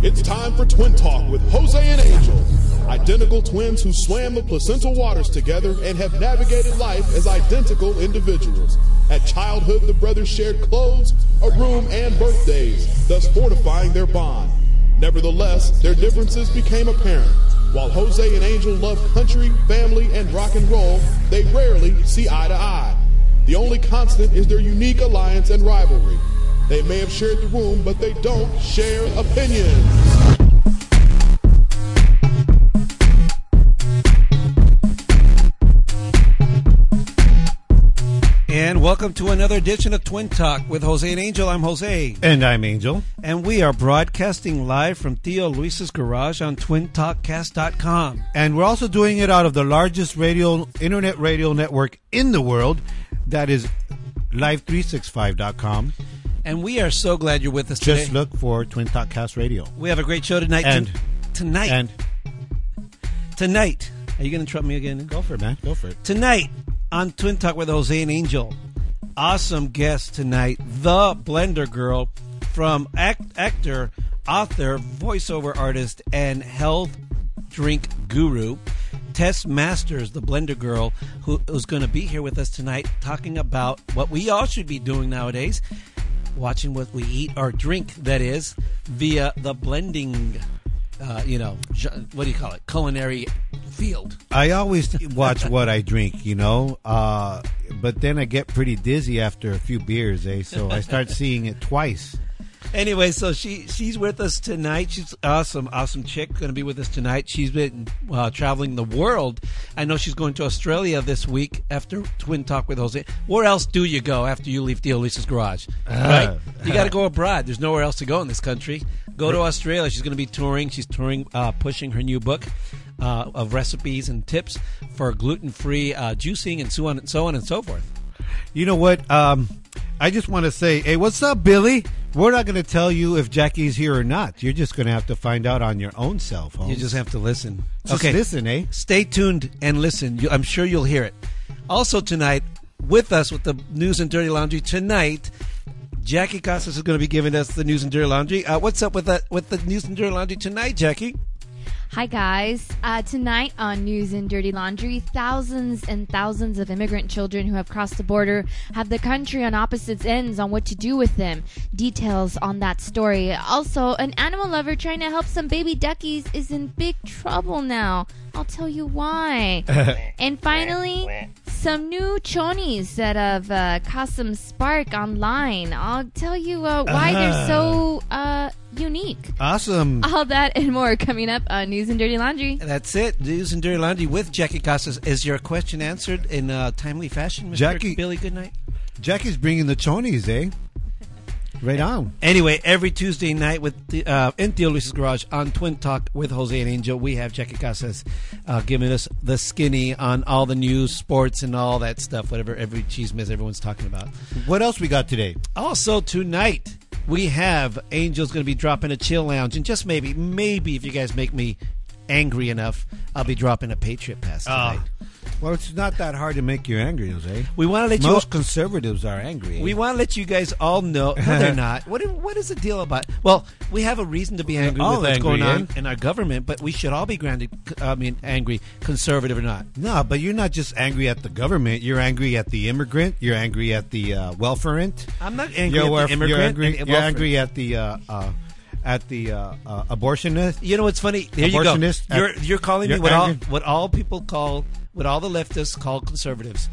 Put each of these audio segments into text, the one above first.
It's time for Twin Talk with Jose and Angel. Identical twins who swam the placental waters together and have navigated life as identical individuals. At childhood, the brothers shared clothes, a room, and birthdays, thus fortifying their bond. Nevertheless, their differences became apparent. While Jose and Angel love country, family, and rock and roll, they rarely see eye to eye. The only constant is their unique alliance and rivalry. They may have shared the room, but they don't share opinions. And welcome to another edition of Twin Talk with Jose and Angel. I'm Jose. And I'm Angel. And we are broadcasting live from Theo Luis's garage on twintalkcast.com. And we're also doing it out of the largest radio internet radio network in the world. That is live365.com. And we are so glad you're with us today. Just today. look for Twin Talk Cast Radio. We have a great show tonight. And- tonight. And tonight. Are you going to interrupt me again? go for it, man. Go for it. Tonight on Twin Talk with Jose and Angel. Awesome guest tonight, the Blender Girl from act, actor, author, voiceover artist, and health drink guru. Tess Masters, the Blender Girl, who is going to be here with us tonight talking about what we all should be doing nowadays watching what we eat or drink, that is, via the blending, uh, you know, what do you call it? Culinary field. I always watch what I drink, you know, uh, but then I get pretty dizzy after a few beers, eh? So I start seeing it twice. Anyway, so she she's with us tonight. She's awesome, awesome chick. Going to be with us tonight. She's been uh, traveling the world. I know she's going to Australia this week after Twin Talk with Jose. Where else do you go after you leave Theo Luis's garage? right? You got to go abroad. There's nowhere else to go in this country. Go to Australia. She's going to be touring. She's touring, uh, pushing her new book. Uh, of recipes and tips for gluten-free uh, juicing and so on and so on and so forth. You know what? Um, I just want to say, hey, what's up, Billy? We're not going to tell you if Jackie's here or not. You're just going to have to find out on your own cell phone. You just have to listen. Just listen, eh? Stay tuned and listen. You, I'm sure you'll hear it. Also tonight, with us with the news and dirty laundry tonight, Jackie Casas is going to be giving us the news and dirty laundry. Uh, what's up with that with the news and dirty laundry tonight, Jackie? Hi, guys. Uh, tonight on News and Dirty Laundry, thousands and thousands of immigrant children who have crossed the border have the country on opposite ends on what to do with them. Details on that story. Also, an animal lover trying to help some baby duckies is in big trouble now. I'll tell you why. and finally, some new chonies that have uh, caused some spark online. I'll tell you uh, why they're so uh, unique. Awesome. All that and more coming up on News and Dirty Laundry. That's it. News and dirty laundry with Jackie Casas. Is your question answered in a timely fashion, Mr. Jackie- Billy Goodnight? Jackie's bringing the chonies, eh? Right on. Anyway, every Tuesday night with the, uh, in Theo Luis's Garage on Twin Talk with Jose and Angel, we have Jackie Casas uh, giving us the skinny on all the news, sports, and all that stuff, whatever every chismes everyone's talking about. What else we got today? Also, tonight, we have Angel's going to be dropping a chill lounge, and just maybe, maybe if you guys make me angry enough, I'll be dropping a Patriot Pass tonight. Well, it's not that hard to make you angry, Jose. we want to let you Most conservatives are angry. We want to let you guys all know. No, they're not. What What is the deal about? Well, we have a reason to be angry all with what's angry, going on eh? in our government, but we should all be granted. I mean, angry, conservative or not. no, but you're not just angry at the government. You're angry at the immigrant. You're angry at the uh, welfarent. I'm not angry You're, at the immigrant. you're angry. and- you're angry at the uh, uh, at the uh, uh, abortionist. You know what's funny? There You go. You're, you're calling me You're what all what all people call what all the leftists call conservatives: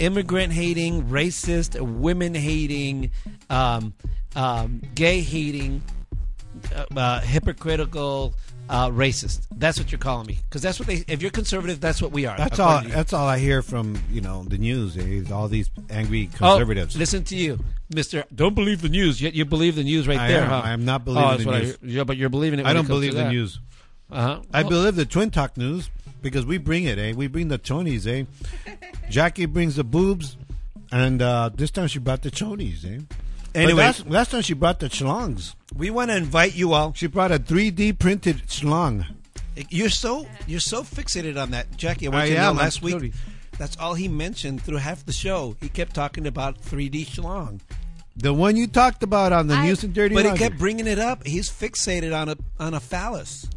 immigrant hating, racist, women hating, um, um, gay hating, uh, uh, hypocritical. Uh, racist. That's what you're calling me because that's what they. If you're conservative, that's what we are. That's all. That's all I hear from you know the news. Eh? Is all these angry conservatives. Oh, conservatives. listen to you, Mister. Don't believe the news. Yet you believe the news right I there, am. huh? I am not Oh, believing that's the what I news. hear. yeah, but you're believing it. I when don't comes believe to the that. news. Uh-huh. I Oh. believe the Twin Talk news because we bring it. Eh? We bring the chonies. Eh? Jackie brings the boobs, and uh, this time she brought the chonies. Eh? But Anyway, last, last time she brought the schlongs. we want to invite you all. She brought a 3D printed schlong. You're so you're so fixated on that, Jackie. I want I you to am, know. I'm Last week, totally- that's all he mentioned through half the show. He kept talking about 3D schlong, The one you talked about on the I- News and Dirty but he kept bringing it up. He's fixated on a on a phallus.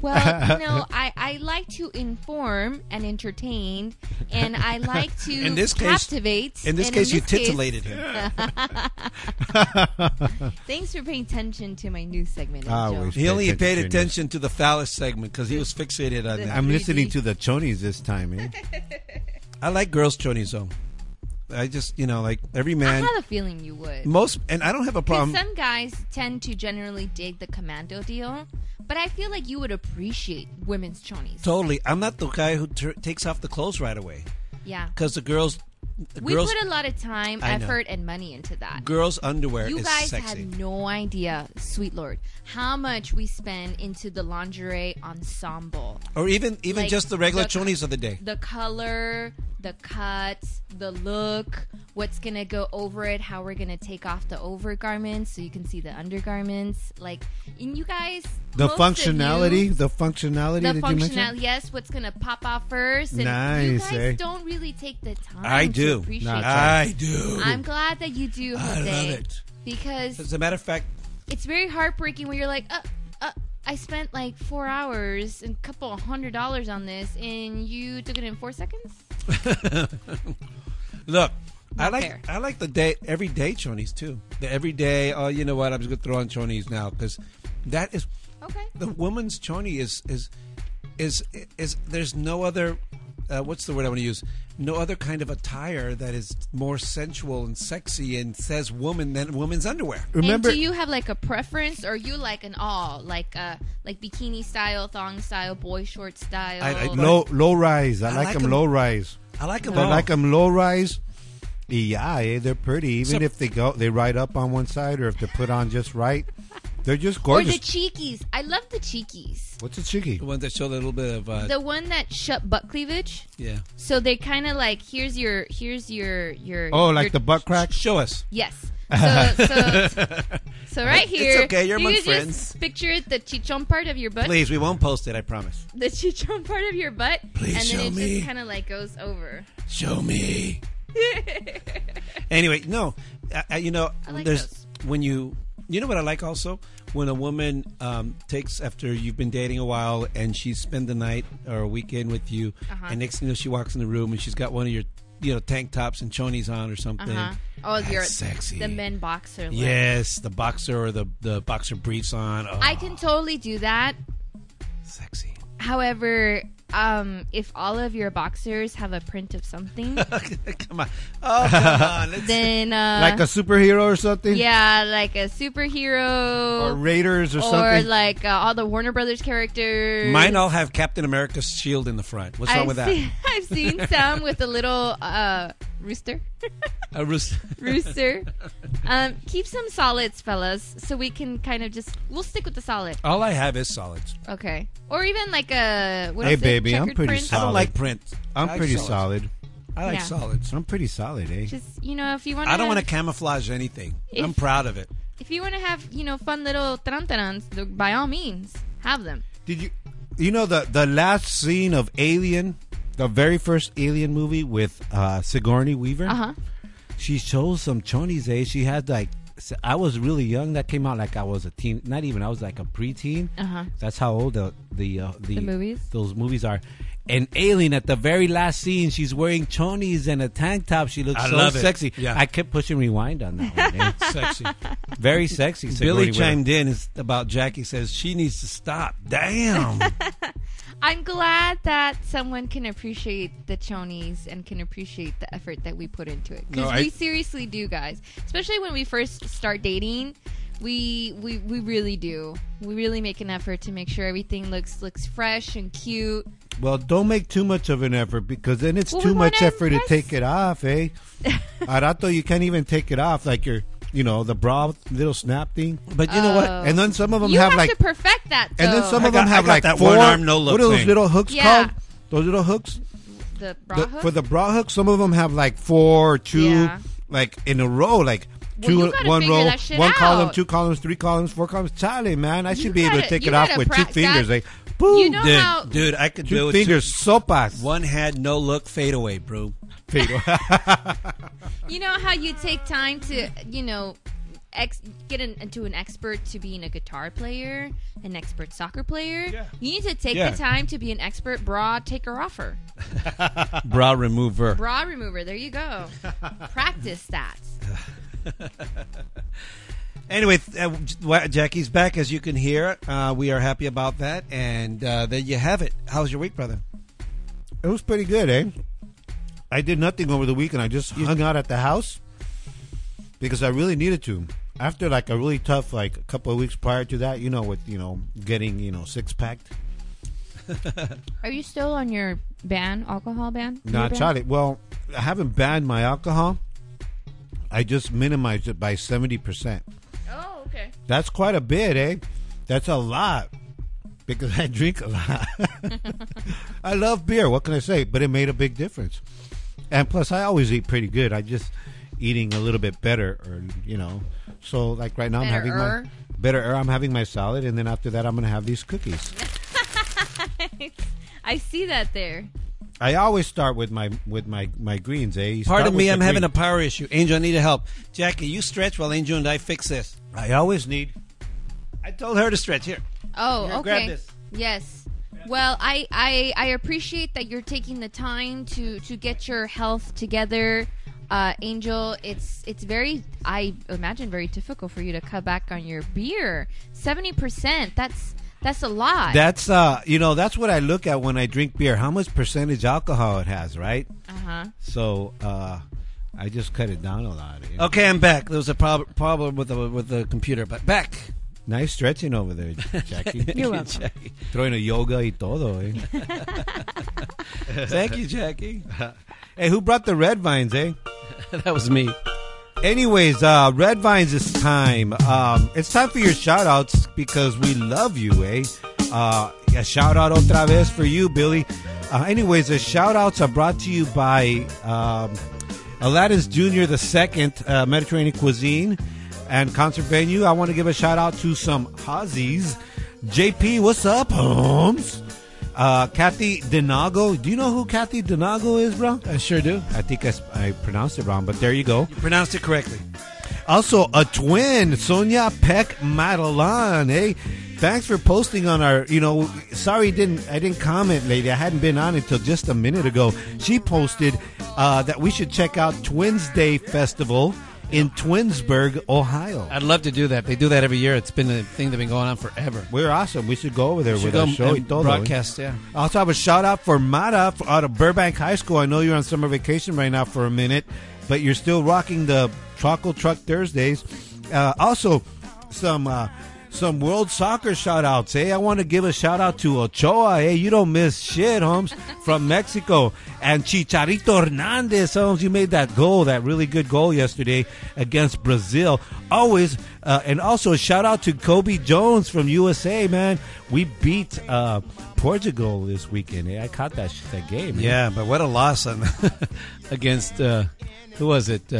Well, you know, I, I like to inform and entertain, and I like to In this case- captivate. In this and case, you case- titillated him. Thanks for paying attention to my news segment, Ah, He only Pay attention paid attention to the phallus segment because he was fixated on that. I'm listening to the chonies this time, eh? I like girls' chonies though. I just you know like every man. I had a feeling you would. most and I don't have a problem. some guys tend to generally dig the commando deal, but I feel like you would appreciate women's chonies. Totally, I'm not the guy who takes off the clothes right away Yeah. because the girls, the We girls, put a lot of time, effort, and money into that. girls' underwear You guys sexy. had no idea, sweet lord, how much we spend into the lingerie ensemble. or even even Like, just the regular the- chonies of the day. The color, the cut, the look, what's gonna go over it, how we're gonna take off the overgarments so you can see the undergarments. Like, and you guys, The most of functionality, you- the functionality the that you mentioned. functionality, yes, what's gonna pop off first. And you guys eh? don't really take the time. I to do. appreciate that. I do. I'm glad that you do, I love it. Because As a matter of fact, it's very heartbreaking when you're like, uh, uh, I spent like four hours and a couple of hundred dollars on this, and you took it in four seconds. look. I like fair. I like the day everyday chonies too. The everyday. Oh, you know what? I'm just gonna throw on chonies now because that is Okay. the woman's choni is is is is there's no other uh, what's the word I want to use no other kind of attire that is more sensual and sexy and says woman than woman's underwear. Remember, and do you have like a preference, or you like an all, like uh, like bikini style, thong style, boy short style? I- I low low rise. I, I like, like them 'em- low rise. I like them I all. like them low rise. Yeah, eh, they're pretty. Even So- if they go, they ride up on one side, or if they're put on just right, they're just gorgeous. or the cheekies. I love the cheekies. What's a cheeky? the ones that show a little bit of uh, The one that shut butt cleavage. yeah. So they kind of like here's your here's your your Oh, like your- the butt crack. Show us. Yes. So, so, so right It's here, okay, you're you among just friends. picture it the chichon part of your butt, Please, we won't post it. I promise. the chichon part of your butt, Please and show then it me. just kind of like goes over. Show me. anyway, no, I, I, you know, I like there's those. when you, you know what I like also when a woman um, takes after you've been dating a while and she spend the night or a weekend with you, Uh-huh. and next thing you know she walks in the room and she's got one of your, you know, tank tops and chonies on or something. Uh huh. Oh, That's your sexy. the men boxer. look. Yes, the boxer or the the boxer briefs on. Oh, I can totally do that. sexy. However, um, if all of your boxers have a print of something, come on, oh come on, let's then uh, like a superhero or something? yeah, like a superhero Or Raiders or, or something? Or like uh, all the Warner Brothers characters. Mine all have Captain America's shield in the front. What's wrong I've with that? seen, I've seen some with a little uh, rooster. A roos- rooster. Um, keep some solids, fellas, so we can kind of just we'll stick with the solid. all I have is solids. Okay, or even like a what Hey, is it, baby, I'm checkered pretty print? I don't like print. I'm I like pretty solids. solid. I like Yeah. solids. I'm pretty solid, eh? Just you know, if you want, I don't want to camouflage anything. I'm proud of it. If you want to have you know fun little tarantarans, th- by all means, have them. Did you? You know the the last scene of Alien, the very first Alien movie with uh, Sigourney Weaver. Uh huh. She shows some chonies. Eh? She had like. I was really young. That came out like I was a teen. Not even. I was like a preteen. Uh huh. That's how old the the uh, the, The movies? those movies are. And Alien at the very last scene, she's wearing chonies and a tank top. She looks I so love it. sexy. Yeah. I kept pushing rewind on that one. Sexy. Very sexy. Billy Sigourney Weaver. chimed in is- about Jackie. Says she needs to stop. Damn. I'm glad that someone can appreciate the chonies and can appreciate the effort that we put into it because No, I- we seriously do, guys. Especially when we first start dating, we we we really do. We really make an effort to make sure everything looks looks fresh and cute. Well, don't make too much of an effort because then it's Well, too much wanna effort to take it off, eh? Arato, you can't even take it off, like your, you know, the bra little snap thing. but you know what? And then some of them you have, have like, to perfect that. Though. and then some I of them got- I have like that four. one arm, no look what are those thing. little hooks Yeah. called? Those little hooks the bra The- hook? for the bra hooks. Some of them have like four, two, Yeah. like in a row. Like Well, you one row, that shit one column, two columns, three columns, four columns. Charlie, man, I should You be able to gotta- take it off gotta with two fingers. that- Like, boom, You know Dude, how dude, I could do two it. fingers, sopas. One hand, no look, fade away, bro. you know how you take time to you know ex- get an, into an expert to being a guitar player, an expert soccer player. Yeah. You need to take Yeah. the time to be an expert bra taker offer, bra remover. bra remover. There you go. Practice that. Anyway, uh, Jackie's back, as you can hear. Uh, we are happy about that, and uh, there you have it. How was your week, brother? It was pretty good, eh? I did nothing over the weekend. I just hung out at the house because I really needed to. After like a really tough, like a couple of weeks prior to that, you know, with you know getting you know six packed. Are you still on your ban, alcohol ban? Your Not ban? shot it. Well, I haven't banned my alcohol. I just minimized it by seventy percent. Oh, okay. That's quite a bit, eh? That's a lot because I drink a lot. I love beer. What can I say? But it made a big difference. And plus, I always eat pretty good. I just eating a little bit better, or you know. So like right now, I'm having my better. I'm having my salad, and then after that, I'm gonna have these cookies. I see that there. I always start with my with my my greens. Eh? You start Pardon me, I'm having a power issue. Angel, I need a help. Jackie, you stretch while Angel and I fix this. I always need. I told her to stretch. Here. Oh, Here, okay. grab this. Yes. Well, I, I I appreciate that you're taking the time to to get your health together, uh, Angel. It's it's very I imagine very difficult for you to cut back on your beer. Seventy percent. That's that's a lot. That's uh, you know, that's what I look at when I drink beer. How much percentage alcohol it has, right? uh huh. So uh, I just cut it down a lot. eh? Okay, I'm back. There was a prob- problem with the with the computer, but back. Nice stretching over there, Jackie. You're welcome. Jackie. Throwing a yoga y todo, eh? Thank you, Jackie. hey, who brought the red vines, eh? that was me. Anyways, uh, red vines is time. Um, it's time for your shout outs because we love you, eh? Uh, a shout out otra vez for you, Billy. Uh, anyways, the shout outs are brought to you by um, Aladdin's Jr. the Second uh, Mediterranean Cuisine and concert venue. I want to give a shout out to some Hazies. JP, what's up, Holmes? Uh, Kathy Denago. Do you know who Kathy Denago is, bro? I sure do. I think I, I pronounced it wrong, but there you go. You pronounced it correctly. Also, a twin, Sonia Peck Madeline. Hey, thanks for posting on our. You know, sorry didn't I didn't comment, lady. I hadn't been on until just a minute ago. She posted uh, that we should check out Twins Day Festival in Twinsburg, Ohio. I'd love to do that. They do that every year. It's been a thing that's been going on forever. We're awesome. We should go over there with go our show. and todo, eh? broadcast, yeah. Also, have a shout out for Mara f- out of Burbank High School. I know you're on summer vacation right now for a minute, but you're still rocking the Choco Truck Thursdays. Uh, also, some uh, some World Soccer shout outs. Hey, I want to give a shout out to Ochoa. Hey, you don't miss shit, Holmes, from Mexico. And Chicharito Hernandez, Holmes, you made that goal, that really good goal yesterday against Brazil. Always, uh, and also a shout out to Cobi Jones from USA, man. We beat uh, Portugal this weekend. Eh? I caught that that game. man. Yeah, but what a loss on against uh, who was it?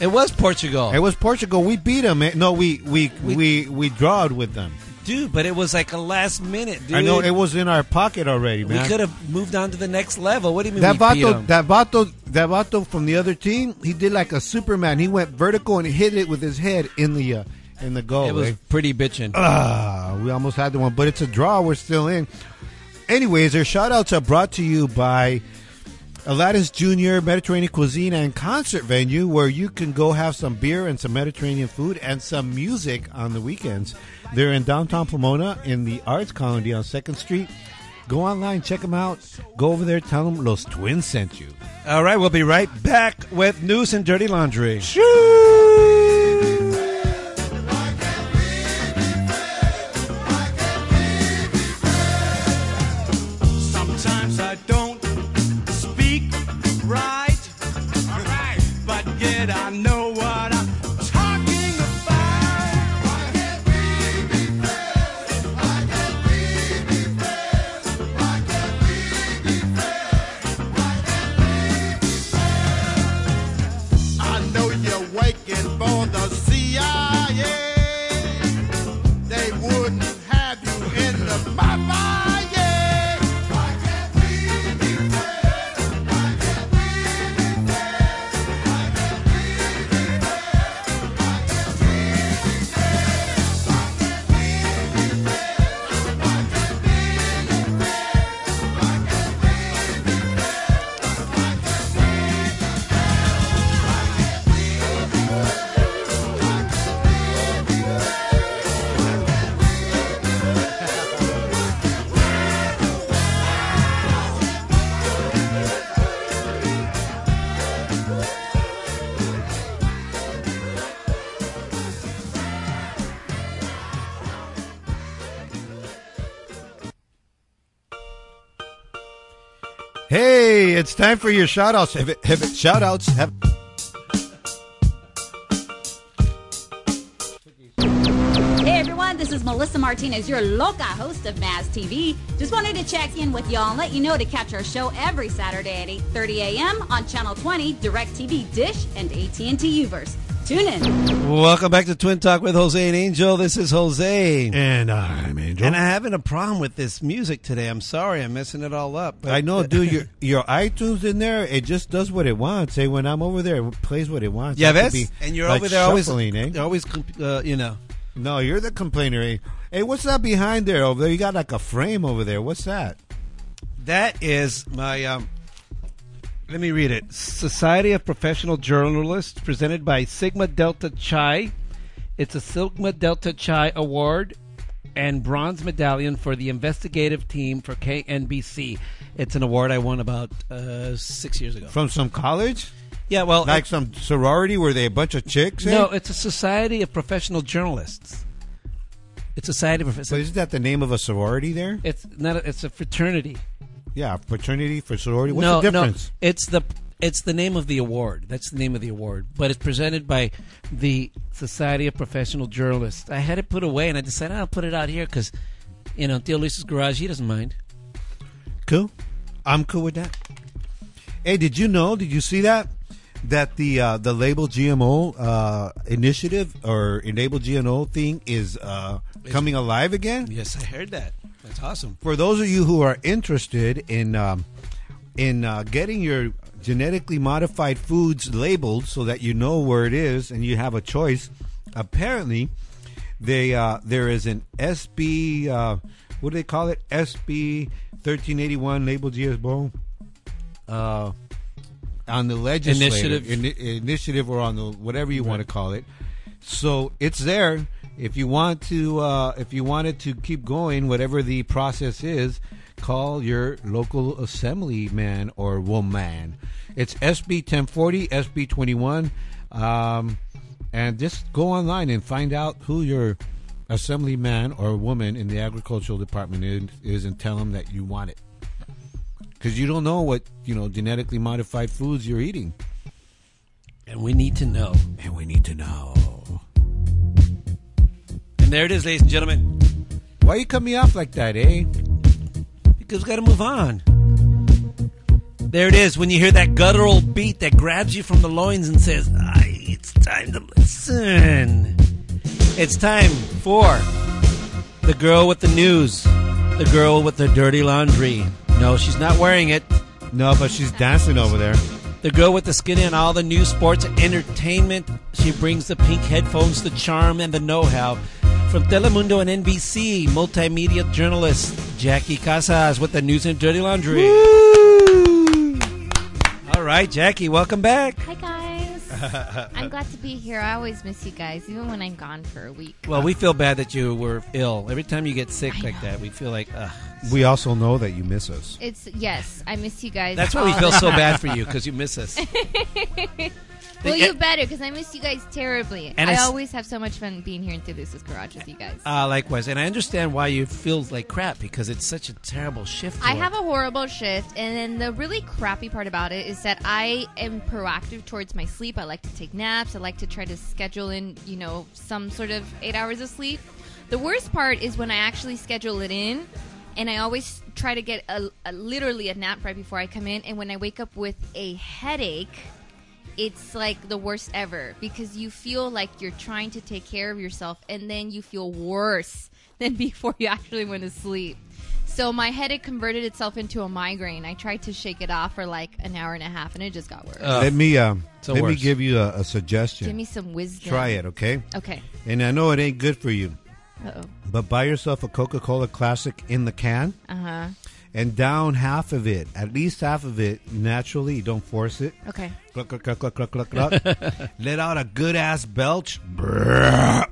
Uh, it was Portugal, It was Portugal. We beat them. No, we we we We- we, drawed with them. dude. But it was like a last minute, dude. I know it was in our pocket already, man. We could have moved on to the next level. What do you mean? That we beat vato, that vato, that vato from the other team, he did like a Superman. He went vertical and hit it with his head in the uh, in the goal. it was eh? pretty bitching. Ah, we almost had the one, but it's a draw. We're still in. Anyways, our shout outs are brought to you by Aladdin's Junior Mediterranean Cuisine and Concert Venue, where you can go have some beer and some Mediterranean food and some music on the weekends. They're in downtown Pomona in the Arts Colony on 2nd Street. Go online, check them out. Go over there, tell them Los Twins sent you. All right, we'll be right back with news and dirty laundry. Sometimes I know it's time for your shout outs. Have it, have it, shout outs. Have, Hey everyone, this is Melissa Martinez, your loca host of Maz TV. Just wanted to check in with y'all and let you know to catch our show every Saturday at 8:30 a.m. on Channel 20, DirecTV Dish, and AT&T Uverse. Tune in. Welcome back to Twin Talk with Jose and Angel. This is Jose. and I'm Angel. And I'm having a problem with this music today. I'm sorry, I'm messing it all up. but- I know, dude. Your your iTunes in there, it just does what it wants. Hey, when I'm over there, it plays what it wants. yeah, I could And you're like, over there always, shuffling, eh? always, uh, you know. No, you're the complainer. Eh? Hey, what's that behind there? Over there, you got like a frame over there. What's that? That is my. Um, let me read it. Society of Professional Journalists, presented by Sigma Delta Chi. It's a Sigma Delta Chi Award and bronze medallion for the investigative team for KNBC. It's an award I won about uh, six years ago. From some college? Yeah, well, Like some sorority? Were they a bunch of chicks? eh? no, it's a Society of Professional Journalists. It's a Society of professional. So isn't that the name of a sorority there? It's not. A, it's a fraternity. Yeah, fraternity for sorority. What's no, the difference? no, it's the it's the name of the award. That's the name of the award, but it's presented by the Society of Professional Journalists. I had it put away, and I decided I'll put it out here because, you know, Theo Luis's garage. He doesn't mind. Cool. I'm cool with that. Hey, did you know? Did you see that? That the uh, the label GMO uh, initiative or enable GMO thing is uh, coming alive again. Yes, I heard that. That's awesome. For those of you who are interested in um, in uh, getting your genetically modified foods labeled so that you know where it is and you have a choice, apparently they uh, there is an SB uh, what do they call it SB thirteen eighty one label GMO uh, on the legislative Initiative. ini- initiative or on the whatever you want to call it. So it's there. If you want to, uh, if you wanted to keep going, whatever the process is, call your local assemblyman or woman. It's SB 1040, SB 21, um, and just go online and find out who your assemblyman or woman in the agricultural department is, is and tell them that you want it. Because you don't know what you know genetically modified foods you're eating, And we need to know. and we need to know. And there it is, ladies and gentlemen. Why you cut me off like that, eh? Because we got to move on. There it is. When you hear that guttural beat that grabs you from the loins and says, it's time to listen." It's time for the girl with the news, the girl with the dirty laundry. No, she's not wearing it. No, but she's dancing over there. The girl with the skin and all the news, sports, and entertainment. She brings the pink headphones, the charm, and the know-how. From Telemundo and NBC, multimedia journalist Jackie Casas with the news and dirty laundry. All right, Jackie, welcome back. Hi guys. I'm glad to be here. I always miss you guys, even when I'm gone for a week. Well, we feel bad that you were ill. Every time you get sick like that, we feel like, ugh. We also know that you miss us. It's yes, I miss you guys. That's why we all feel the so time. bad for you because you miss us. Well, you better because I miss you guys terribly. And I I s- always have so much fun being here in Theo Luis's garage with you guys. Uh, likewise, and I understand why you feel like crap because it's such a terrible shift. I work. have a horrible shift, and then the really crappy part about it is that I am proactive towards my sleep. I like to take naps. I like to try to schedule in, you know, some sort of eight hours of sleep. The worst part is when I actually schedule it in, and I always try to get a, a literally a nap right before I come in. And when I wake up with a headache, it's like the worst ever because you feel like you're trying to take care of yourself and then you feel worse than before you actually went to sleep. So my headache converted itself into a migraine. I tried to shake it off for like an hour and a half and it just got worse. Ugh. let me um, so let me give you a, a suggestion. Give me some wisdom. Try it, okay? Okay. And I know it ain't good for you, Uh oh. but buy yourself a Coca-Cola Classic in the can Uh huh. And down half of it, at least half of it naturally. Don't force it. Okay. Cluck, cluck, cluck, cluck, cluck, cluck, cluck. Let out a good ass belch. Brrr.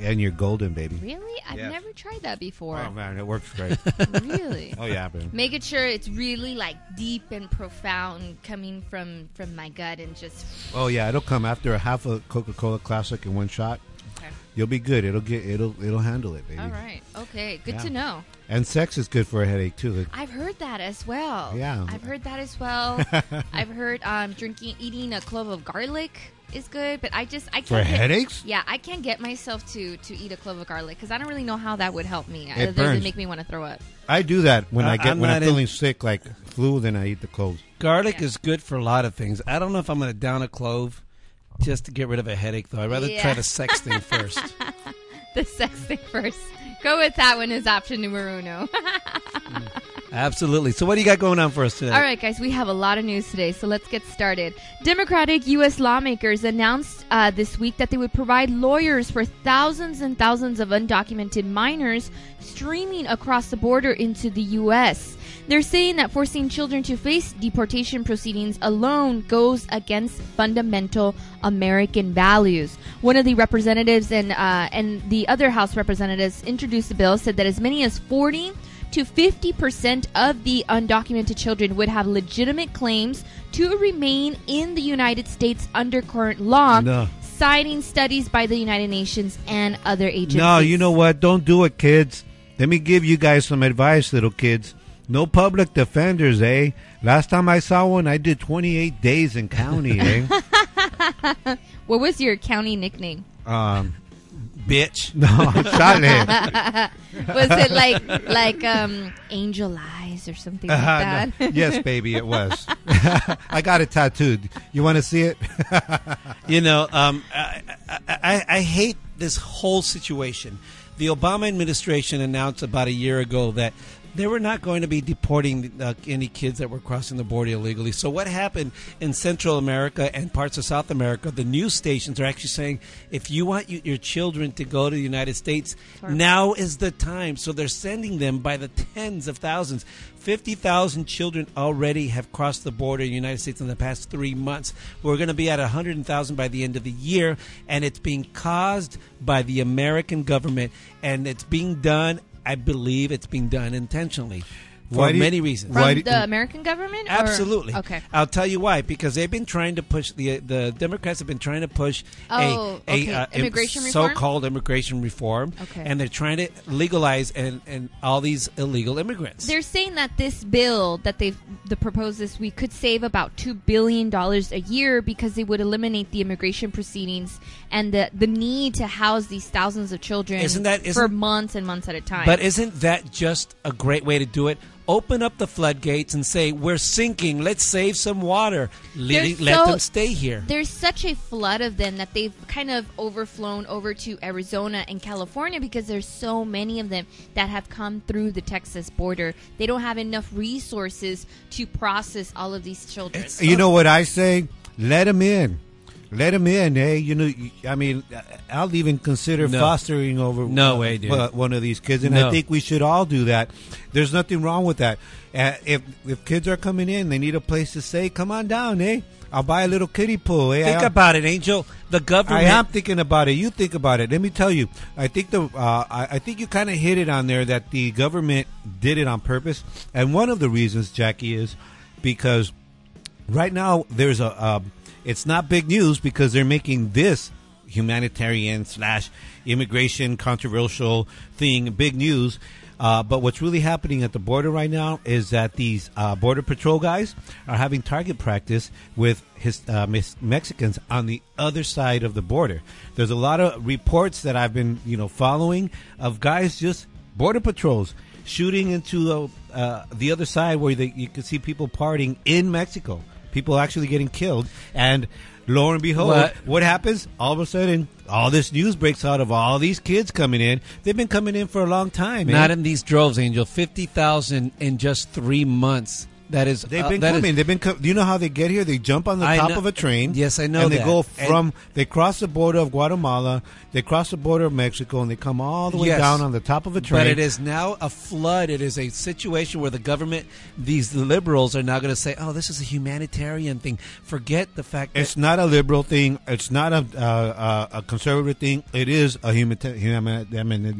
And you're golden, baby. Really? I've Yeah. never tried that before. Oh man, it works great. really? oh yeah, man. Making sure it's really like deep and profound coming from from my gut and just Oh yeah, it'll come after a half a Coca-Cola Classic in one shot. Okay. You'll be good. It'll get it'll it'll handle it, baby. All right. Okay. Good Yeah. to know. And sex is good for a headache too. I've heard that as well. Yeah. I've heard that as well. I've heard um, drinking, eating a clove of garlic is good, but I just I can't For get- headaches? Yeah, I can't get myself to to eat a clove of garlic because I don't really know how that would help me. other than burns. make me want to throw up. I do that when Uh, I get I'm when I'm not in- feeling sick, like flu. Then I eat the cloves. Garlic Yeah. is good for a lot of things. I don't know if I'm going to down a clove just to get rid of a headache, though. I'd rather Yeah. try the sex thing first. The sex thing first. Go with that one as option numero uno. Absolutely. So, what do you got going on for us today? All right, guys, we have a lot of news today, so let's get started. Democratic U.S. lawmakers announced uh, this week that they would provide lawyers for thousands and thousands of undocumented minors streaming across the border into the U.S. They're saying that forcing children to face deportation proceedings alone goes against fundamental American values. One of the representatives and uh, and the other House representatives introduced the bill said that as many as 40 to 50% of the undocumented children would have legitimate claims to remain in the United States under current law, No. citing studies by the United Nations and other agencies. No, you know what? Don't do it, kids. Let me give you guys some advice, little kids. No public defenders, eh? Last time I saw one, I did 28 days in county, eh? What was your county nickname? um, Bitch. no, chale. Was it like like um, Angel Eyes or something like Uh, that? no. yes, baby, it was. I got it tattooed. You want to see it? You know, um, I, I, I, I hate this whole situation. The Obama administration announced about a year ago that they were not going to be deporting uh, any kids that were crossing the border illegally. So, what happened in Central America and parts of South America? The news stations are actually saying if you want you, your children to go to the United States, now is the time. So, they're sending them by the tens of thousands. 50,000 children already have crossed the border in the United States in the past three months. We're going to be at 100,000 by the end of the year, and it's being caused by the American government, and it's being done, I believe it's being done intentionally for Why do you- many reasons. From do- the American government? or- Absolutely. Okay. I'll tell you why. Because they've been trying to push the the Democrats have been trying to push Oh, a, a okay. uh, Immigration reform? so-called immigration reform, Okay. and they're trying to legalize and, and all these illegal immigrants. They're saying that this bill that they've the proposed this week could save about two billion dollars a year because they would eliminate the immigration proceedings and the the need to house these thousands of children Isn't that- for months and months at a time. But isn't that just a great way to do it? Open up the floodgates and say we're sinking. Let's save some water. Let, There's let them stay here. there's such a flood of them that they've kind of overflown over to Arizona and California because there's so many of them that have come through the Texas border. They don't have enough resources to process all of these children. You know what I say? Let them in. Let them in, eh? You know, I mean, I'll even consider No. fostering over No uh, way, dude. one of these kids, and No. I think we should all do that. There's nothing wrong with that. Uh, if if kids are coming in, they need a place to stay. Come on down, eh? I'll buy a little kiddie pool. Eh? Think I'll- about it, Angel. The government. I am thinking about it. You think about it. Let me tell you. I think the uh, I, I think you kind of hit it on there that the government did it on purpose, and one of the reasons, Jackie, is because right now there's a. Um, it's not big news because they're making this humanitarian slash immigration controversial thing big news. Uh, but what's really happening at the border right now is that these uh, border patrol guys are having target practice with his uh, Mex- Mexicans on the other side of the border. There's a lot of reports that I've been, you know, following of guys just border patrols shooting into uh, uh, the other side where they, you can see people partying in Mexico. People actually getting killed, and lo and behold, What? what happens? All of a sudden, all this news breaks out of all these kids coming in. They've been coming in for a long time. Not in these droves, Angel. Fifty thousand in just three months. That is. They've uh, been that is- coming. They've been. Co- do you know how they get here? They jump on the I top know- of a train. Yes, I know And they that. go And- from. they cross the border of Guatemala. They cross the border of Mexico, and they come all the way Yes. down on the top of a train. But it is now a flood. It is a situation where the government, these liberals, are now going to say, "Oh, this is a humanitarian thing." Forget the fact that It's not a liberal thing. It's not a uh, uh, a conservative thing. It is a humani- humani-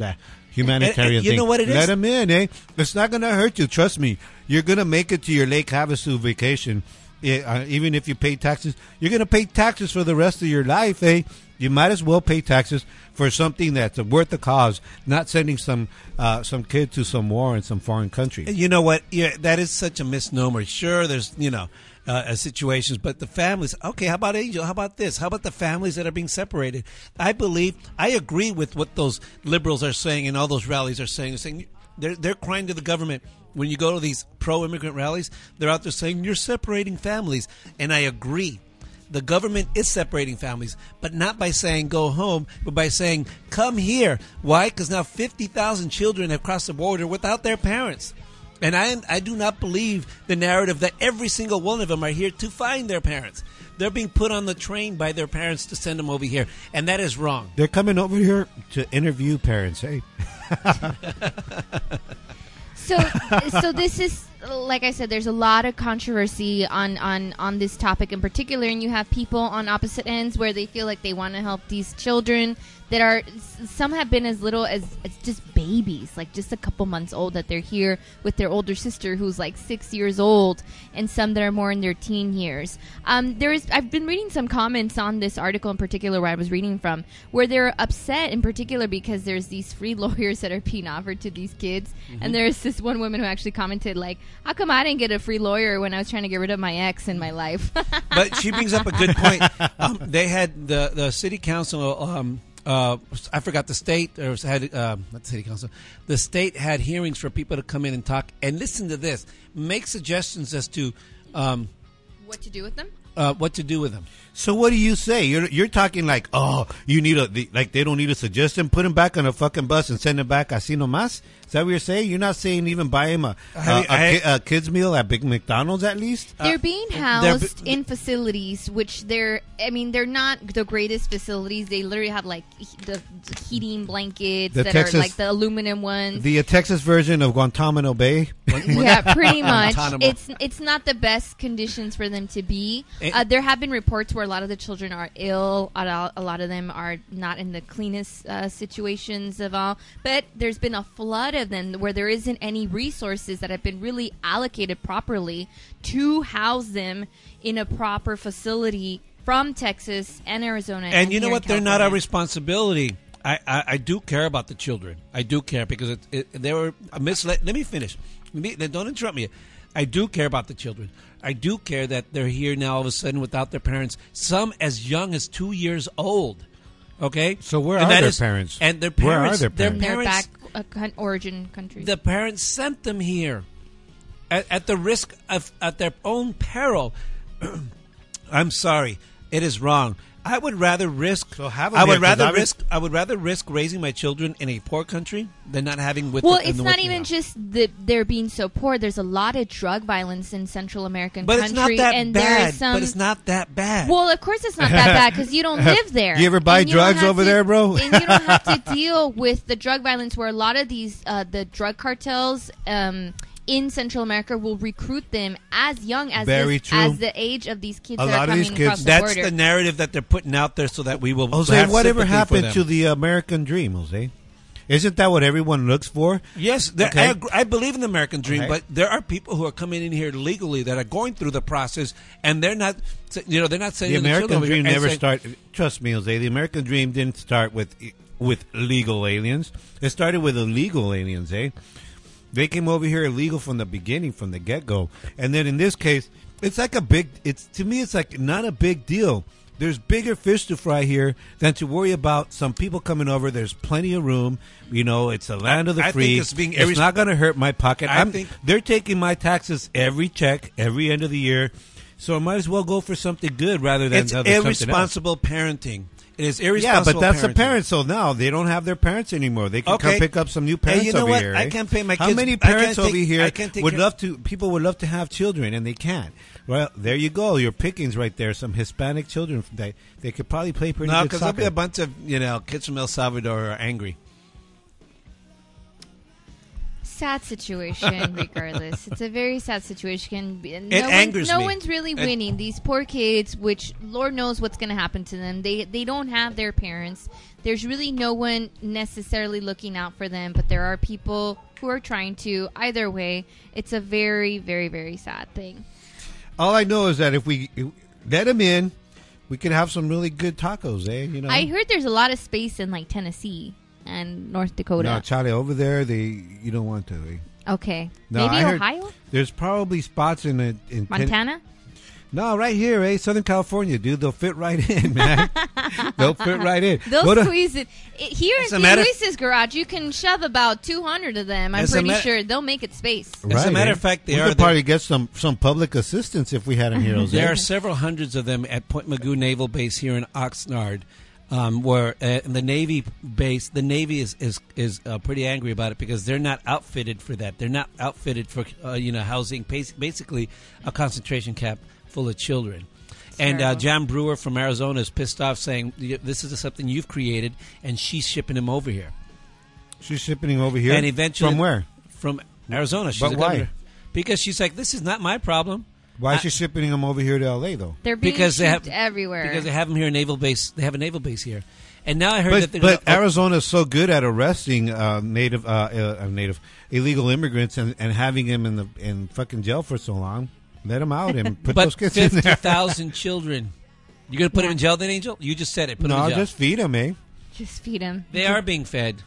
humanitarian And- and you thing. know what it Let is? them in, eh? It's not going to hurt you. Trust me. You're going to make it to your Lake Havasu vacation. eh, uh, even if you pay taxes, you're going to pay taxes for the rest of your life, eh? You might as well pay taxes for something that's worth the cause, not sending some uh, some kid to some war in some foreign country. You know what? Yeah, that is such a misnomer. Sure, there's you know uh, situations, but the families. Okay, how about Angel? How about this? How about the families that are being separated? I believe I agree with what those liberals are saying and all those rallies are saying. They're saying they're they're crying to the government. When you go to these pro-immigrant rallies, they're out there saying you're separating families, and I agree. The government is separating families, but not by saying go home, but by saying come here. Why? Because now 50,000 children have crossed the border without their parents. And I, I do not believe the narrative that every single one of them are here to find their parents. They're being put on the train by their parents to send them over here, and that is wrong. They're coming over here to interview parents, hey? So, so this is like I said. There's a lot of controversy on on on this topic in particular, and you have people on opposite ends where they feel like they want to help these children that are some have been as little as, as just babies, like just a couple months old, that they're here with their older sister who's like six years old, and some that are more in their teen years. Um, there is I've been reading some comments on this article in particular where I was reading from, where they're upset in particular because there's these free lawyers that are being offered to these kids, and there's this one woman who actually commented like, "How come I didn't get a free lawyer when I was trying to get rid of my ex in my life?" But she brings up a good point. Um, they had the the city council. Um, uh, I forgot the state or had uh, not the city council. The state had hearings for people to come in and talk and listen to this, make suggestions as to um, what to do with them? uh, what to do with them. So what do you say? You're you're talking like, oh, you need a the, like they don't need a suggestion. Put him back on a fucking bus and send him back así nomás. Is that what you're saying? You're not saying even buy him a, a, I- a, I- ki- a kids meal at Big McDonald's at least. They're being they're- housed in facilities, which they're, I mean, they're not the greatest facilities. They literally have like the heating blankets The that Texas- are like the aluminum ones. The uh, Texas version of Guantanamo Bay. yeah, pretty much. It's it's not the best conditions for them to be. Uh, there have been reports where a lot of the children are ill. A lot, a lot of them are not in the cleanest uh, situations of all. But there's been a flood of them where there isn't any resources that have been really allocated properly to house them in a proper facility from Texas and Arizona. And you know what? They're not our responsibility. I, I, I do care about the children. I do care because it, it, they were uh, misled. Let me finish. Let me, don't interrupt me. I do care about the children. I do care that they're here now all of a sudden without their parents. Some as young as two years old. Okay. So where And are their is- parents? And their parents, Where are parents. their Their in their parents. Origin countries. The parents sent them here at, at the risk of at their own peril. I'm sorry, it is wrong. I would rather risk. So have 'em I here, would 'cause rather risk. I would rather risk raising my children in a poor country than not having with. Well, them it's not even now. just that they're being so poor. There's a lot of drug violence in Central American But it's country, not that and there bad. is some. But it's not that bad. Well, of course it's not that bad because you don't live there. You ever buy you drugs over to- there, bro? and you don't have to deal with the drug violence where a lot of these uh, the drug cartels. Um, in Central America, will recruit them as young as Very this, true. as the age of these kids A that lot are of coming these kids- across the That's border. the narrative that they're putting out there so that we will. Jose, have whatever sympathy for happened them. to the American dream, Jose? Isn't that what everyone looks for? Yes, there, Okay. I, agree- I believe in the American dream, Okay. but there are people who are coming in here legally that are going through the process, and they're not, you know, they're not saying The American children dream never saying- started. Trust me, Jose. The American dream didn't start with with legal aliens. It started with illegal aliens, eh? They came over here illegal from the beginning, from the get go. And then in this case, it's like a big. It's to me, it's like not a big deal. There's bigger fish to fry here than to worry about some people coming over. There's plenty of room. You know, it's the land of the I think free. it's being it's not going to hurt my pocket. I I'm- think- they're taking my taxes every check, every end of the year. So I might as well go for something good rather than It's other something else. irresponsible parenting. It is Yeah, but that's the parents. So now they don't have their parents anymore. They can Okay. come pick up some new Hey, parents you know over what? here. I eh? can't pay my How kids- many I can't parents take- over here I can't take would care- love to? People would love to have children and they can't. Well, there you go. Your pickings right there. Some Hispanic children they they could probably play pretty No, good because there'll be a bunch of you know kids from El Salvador are angry. Sad situation regardless. It's a very sad situation. No It one- angers no me. one's really It- winning. These poor kids which lord knows what's going to happen to them. They they don't have their parents. There's really no one necessarily looking out for them but there are people who are trying to. Either way it's a very very very sad thing. All I know is that if we let them in, we could have some really good tacos, eh? You know. I heard there's a lot of space in like Tennessee and North Dakota. No, Charlie, over there, they you don't want to. Eh? okay, No, maybe I heard- Ohio, There's probably spots in it in Ten- Montana. no, right here, eh? Southern California, dude. They'll fit right in, man. They'll fit right in. They'll Go to- squeeze it. it here in St. matter- Luis's garage. You can shove about 200 of them. I'm pretty ma- sure they'll make it space. As a matter eh? of fact, they we are could probably get some some public assistance if we had them here. There are several hundreds of them at Point Mugu Naval Base here in Oxnard, um, where uh, the Navy base, the Navy is is is uh, pretty angry about it because they're not outfitted for that. They're not outfitted for uh, you know housing basically a concentration camp full of children. And uh, Jan Brewer from Arizona is pissed off, saying this is something you've created, and she's shipping him over here. She's shipping him over here. And eventually, from where? From Arizona. She's But a why? governor. Because she's like, this is not my problem. Why is I- she shipping them over here to L.A. though? They're being because they have shipped everywhere. Because they have them here, in naval base. They have a naval base here, and now I heard But, that they're but gonna, Arizona is so good at arresting uh, native uh, uh, native illegal immigrants and, and having them in the in fucking jail for so long. Let them out and put but those kids in there. thousand children. You're gonna put them in jail, then, Angel? You just said it. Put them No, in jail. just feed them, eh? Just feed them. they are being fed.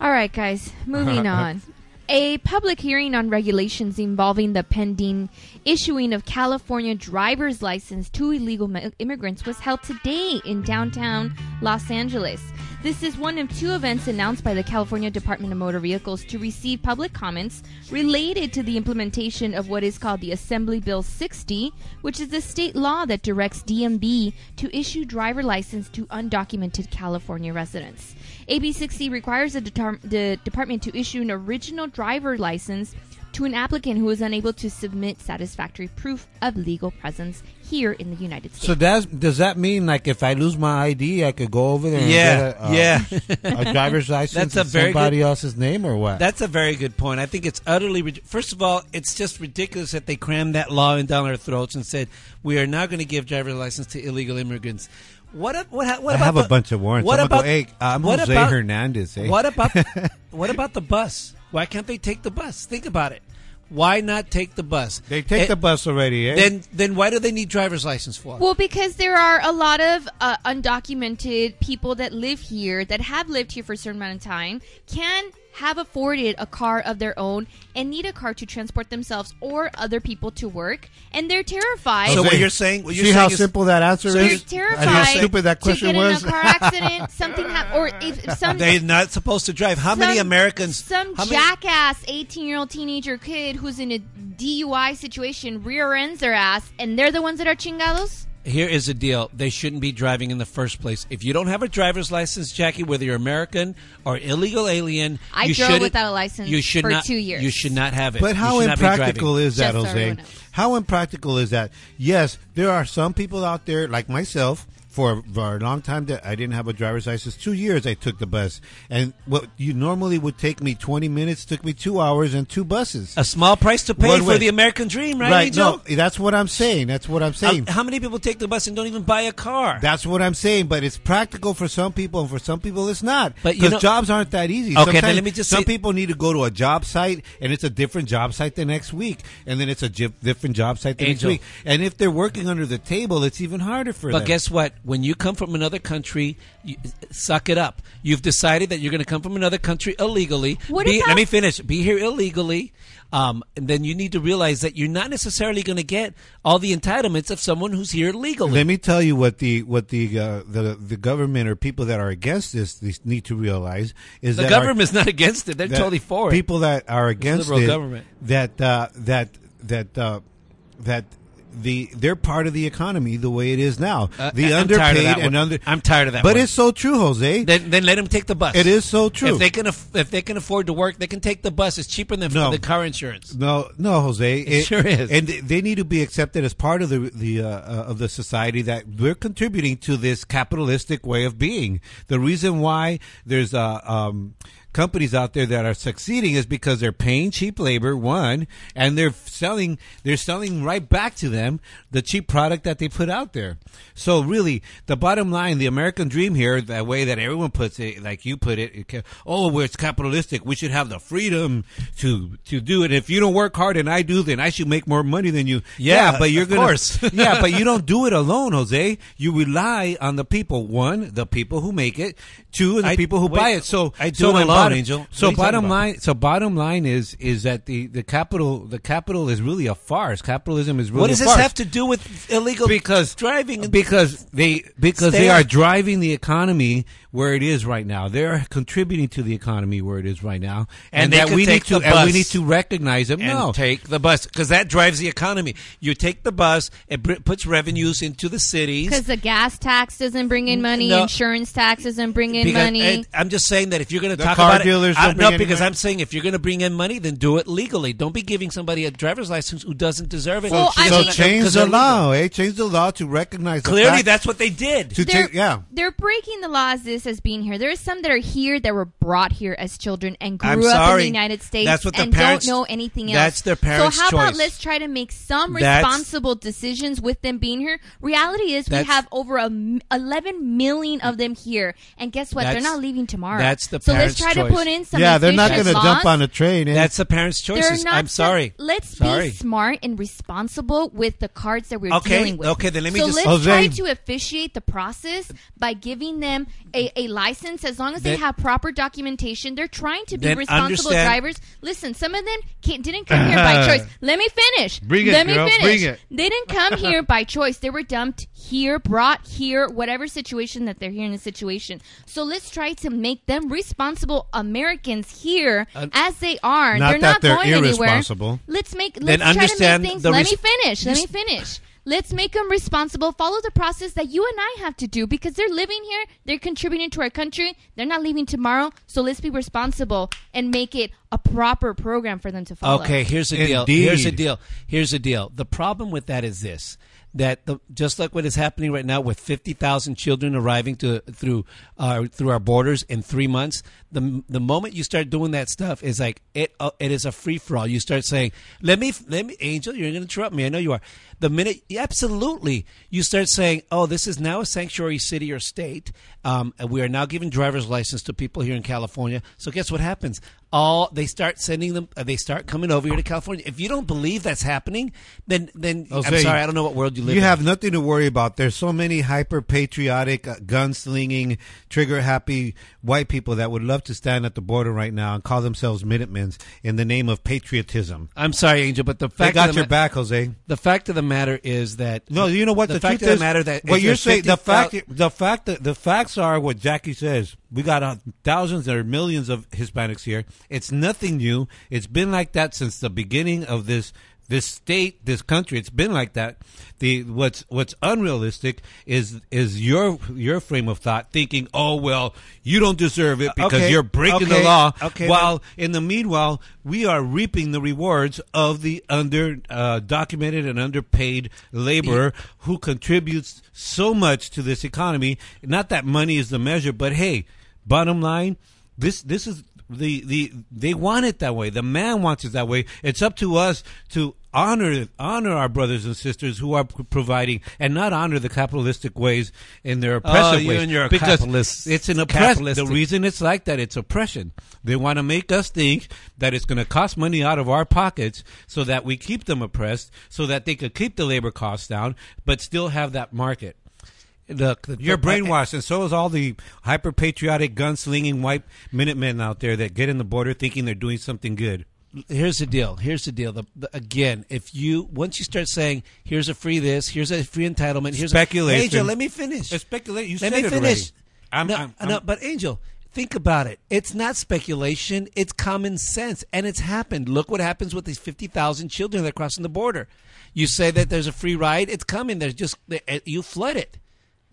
All right, guys, moving on. A public hearing on regulations involving the pending issuing of California driver's license to illegal immigrants was held today in downtown Los Angeles. This is one of two events announced by the California Department of Motor Vehicles to receive public comments related to the implementation of what is called the Assembly Bill 60, which is the state law that directs DMV to issue driver license to undocumented California residents. AB 60 requires the, detar- the department to issue an original driver license to an applicant who is unable to submit satisfactory proof of legal presence here in the United States. So does does that mean like if I lose my ID, I could go over there and Yeah, get a, uh, yeah. a driver's license That's a in very somebody good- else's name or what? That's a very good point. I think it's utterly. First of all, it's just ridiculous that they crammed that law in down our throats and said we are now going to give driver's license to illegal immigrants. What? ab- What? What I about have a bunch of warrants. What I'm about? go, hey, I'm what Jose about- Hernandez. Eh? What about? what about the bus? Why can't they take the bus? Think about it. Why not take the bus? They take Eh, the bus already, eh? Then, then why do they need driver's license for? Well, because there are a lot of uh, undocumented people that live here that have lived here for a certain amount of time can have afforded a car of their own and need a car to transport themselves or other people to work, and they're terrified. So Jose, what you're saying? What you're see saying how is- simple that answer So they're is? terrified And how stupid that to question get was. in a car accident, something hap- or if, if some They're not supposed to drive. How many Americans? some how many- jackass 18 year old teenager kid who's in a DUI situation rear ends their ass, and they're the ones that are chingados. Here is the deal. They shouldn't be driving in the first place. If you don't have a driver's license, Jackie, whether you're American or illegal alien, I you drove shouldn't- without a license you should for not, two years. You should not have it. But how should not be impractical is that, Just Jose? How impractical is that? Yes, there are some people out there like myself. For, for a long time that I didn't have a driver's license. Two years I took the bus, and what you normally would take me twenty minutes took me two hours and two buses. A small price to pay One for way. the American dream, right, Angel? No, that's what I'm saying. That's what I'm saying. How, how many people take the bus and don't even buy a car? That's what I'm saying, but it's practical for some people, and for some people, it's not. But because jobs aren't that easy. Okay, then let me just Some say- people need to go to a job site, and it's a different job site the next week, and then it's a different job site the Angel. next week. And if they're working under the table, it's even harder for But them. But guess what? When you come from another country, you, suck it up. You've decided that you're going to come from another country illegally. What Be- about- let me finish. Be here illegally. Um, and then you need to realize that you're not necessarily going to get all the entitlements of someone who's here legally. Let me tell you what the what the uh, the the government or people that are against this, this need to realize is the that our- government's not against it. They're totally for it. People that are against liberal it, government. that uh, that that uh, that the they're part of the economy the way it is now. Uh, the I'm underpaid that and under. I'm tired of that But one. it's so true, Jose. Then, then let them take the bus. It is so true. If they can, aff- if they can afford to work, they can take the bus. It's cheaper than No. the car insurance. No, no, Jose. It, sure is. and they need to be accepted as part of the the uh, uh, of the society that we're contributing to this capitalistic way of being. The reason why there's uh, um, companies out there that are succeeding is because they're paying cheap labor, one, and they're selling they're selling right back to them the cheap product that they put out there. So really, the bottom line, the American dream here, the way that everyone puts it, like you put it, it oh, well, it's capitalistic. We should have the freedom to to do it. If you don't work hard and I do, then I should make more money than you. Yeah, but you're gonna, yeah, but you don't do it alone, Jose. You rely on the people. One, the people who make it. Two, the I- people who wait, buy it. So I do so it alone, bottom, Angel. So are you talking bottom line, so bottom line is is that the the capital the capital is really a farce. Capitalism is really what does a this farce. have to do with illegal because driving? Because they because they are off- driving the economy where it is right now. They're contributing to the economy where it is right now, And and, they that we take need to and we need to recognize them. and no, take the bus because that drives the economy. You take the bus, it br- puts revenues into the cities. Because the gas tax doesn't bring in money, No. insurance tax doesn't bring in Because- money. and I'm just saying that if you're going to talk car about dealers it, I- don't bring no, because money? I'm saying if you're going to bring in money, then do it legally. Don't be giving somebody a driver's license who doesn't deserve it. Well, I so mean- change 'Cause the law, eh? Change the law to recognize. the Clearly, fact- that's what they did. to they're, change. Yeah, they're breaking the laws this as being here. There are some that are here that were brought here as children and grew I'm up in the United States That's what the and parents- don't know anything else. that's their parents' So how about let's try to make some That's- responsible decisions with them being here? Reality is we have over a m- 11 million of them here, and guess what? They're not leaving tomorrow. that's the so let's parents' try choice. to put in some. yeah. They're not going to jump laws. on a train. Eh? That's the parents' They're choices. not I'm so- sorry. let's sorry. be smart and responsible with the cards that we're Okay, dealing with. okay, then let me so just- let's Jose. try to officiate the process by giving them a, a license as long as they have proper documentation. They're trying to be Then responsible understand- drivers. Listen, some of them can't, didn't come here by choice. Let me finish. Bring it, Let me girl, finish. bring it. They didn't come here by choice. They were dumped here, brought here, whatever situation that they're here in a situation. So let's try to make them responsible Americans here Uh, as they are. Not they're that not they're going anywhere. Let's make Then let's try to understand make things. the Let me finish. Let me finish. Let's make them responsible. Follow the process that you and I have to do because they're living here. They're contributing to our country. They're not leaving tomorrow. So let's be responsible and make it a proper program for them to follow. Okay, here's the deal. Here's the deal. Here's the deal. The problem with that is this: that the, just like what is happening right now with fifty thousand children arriving to through uh, through our borders in three months, the the moment you start doing that stuff is like it uh, it is a free for all. You start saying, "Let me, let me, Angel, you're going to interrupt me. I know you are." The minute, absolutely, you start saying, "Oh, this is now a sanctuary city or state. Um, we are now giving driver's license to people here in California." So guess what happens? All they start sending them uh, they start coming over here to California. If you don't believe that's happening, then then I'm sorry, I don't know what world you live You in. You have nothing to worry about. There's so many hyper patriotic, uh, gunslinging, trigger happy white people that would love to stand at the border right now and call themselves Minutemens in the name of patriotism. I'm sorry, Angel, but the fact They got your ma- back, Jose. The fact of the matter is that No, you know what? The, The, fact truth of the matter that what you're saying, the 50,000 fact, the fact, that the facts are what Jackie says. We got uh, thousands or millions of Hispanics here. It's nothing new. It's been like that since the beginning of this this state, this country. It's been like that. The what's what's unrealistic is is your your frame of thought, thinking, oh well, you don't deserve it because Okay, you're breaking the law. okay, while in the meanwhile, we are reaping the rewards of the under uh, documented and underpaid laborer who contributes so much to this economy. Not that money is the measure, but hey, bottom line, this this is the the they want it that way. The man wants it that way. It's up to us to honor honor our brothers and sisters who are providing and not honor the capitalistic ways in their oh, oppressive Oh, you ways and your because capitalist- it's an oppress the reason it's like that it's oppression they want to make us think that it's going to cost money out of our pockets so that we keep them oppressed so that they could keep the labor costs down but still have that market Look, the- you're brainwashed, and so is all the hyper patriotic, gunslinging white Minutemen out there that get in the border thinking they're doing something good. here's the deal. Here's the deal. The, the, again, if you once you start saying, "Here's a free this," here's a free entitlement, here's Speculation. A, Angel, let me finish. Speculate. You Let said me finish. I'm- no, I'm- no, I'm- but Angel, think about it. It's not speculation. It's common sense, and it's happened. Look what happens with these fifty thousand children that are crossing the border. You say that there's a free ride. It's coming. There's just eh, eh, you flood it.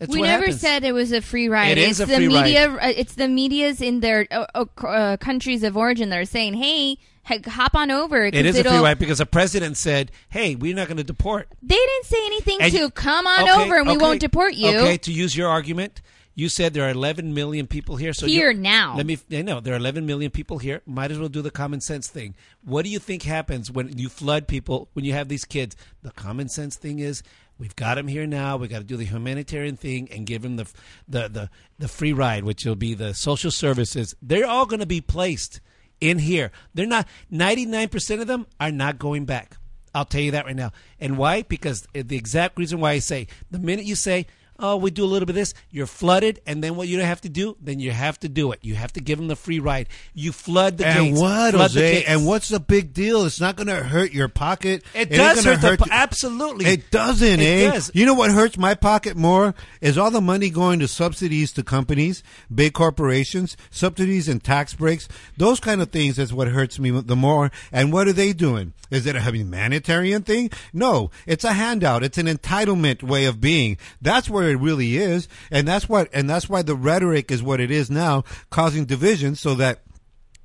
That's we never happens. said it was a free ride. It is it's a free the ride. media. uh, It's the media's in their uh, uh, uh, countries of origin that are saying, "Hey, hop on over." It is a free ride because the president said, "Hey, we're not going to deport." They didn't say anything And to you- come on Okay, over and we won't deport you. Okay, to use your argument, You said there are 11 million people here. So Here you- now. Let me. I know there are 11 million people here. Might as well do the common sense thing. What do you think happens when you flood people? When you have these kids, the common sense thing is we've got them here now. We've got to do the humanitarian thing and give them the the the the free ride, which will be the social services. They're all going to be placed in here. They're not. 99 percent of them are not going back. I'll tell you that right now. And why? Because uh, the exact reason why I say the minute you say, "Oh, we do a little bit of this," you're flooded, and then what you have to do? Then you have to do it. You have to give them the free ride. You flood the And gates. what, Flood Jose? And what's the big deal? It's not going to hurt your pocket. It ain't does gonna hurt the absolutely. It doesn't, It eh? does. You know what hurts my pocket more is all the money going to subsidies to companies, big corporations, subsidies and tax breaks. Those kind of things is what hurts me the more. And what are they doing? Is it a humanitarian thing? No, it's a handout. It's an entitlement way of being. That's where it really is, and that's what, and that's why the rhetoric is what it is now, causing division, so that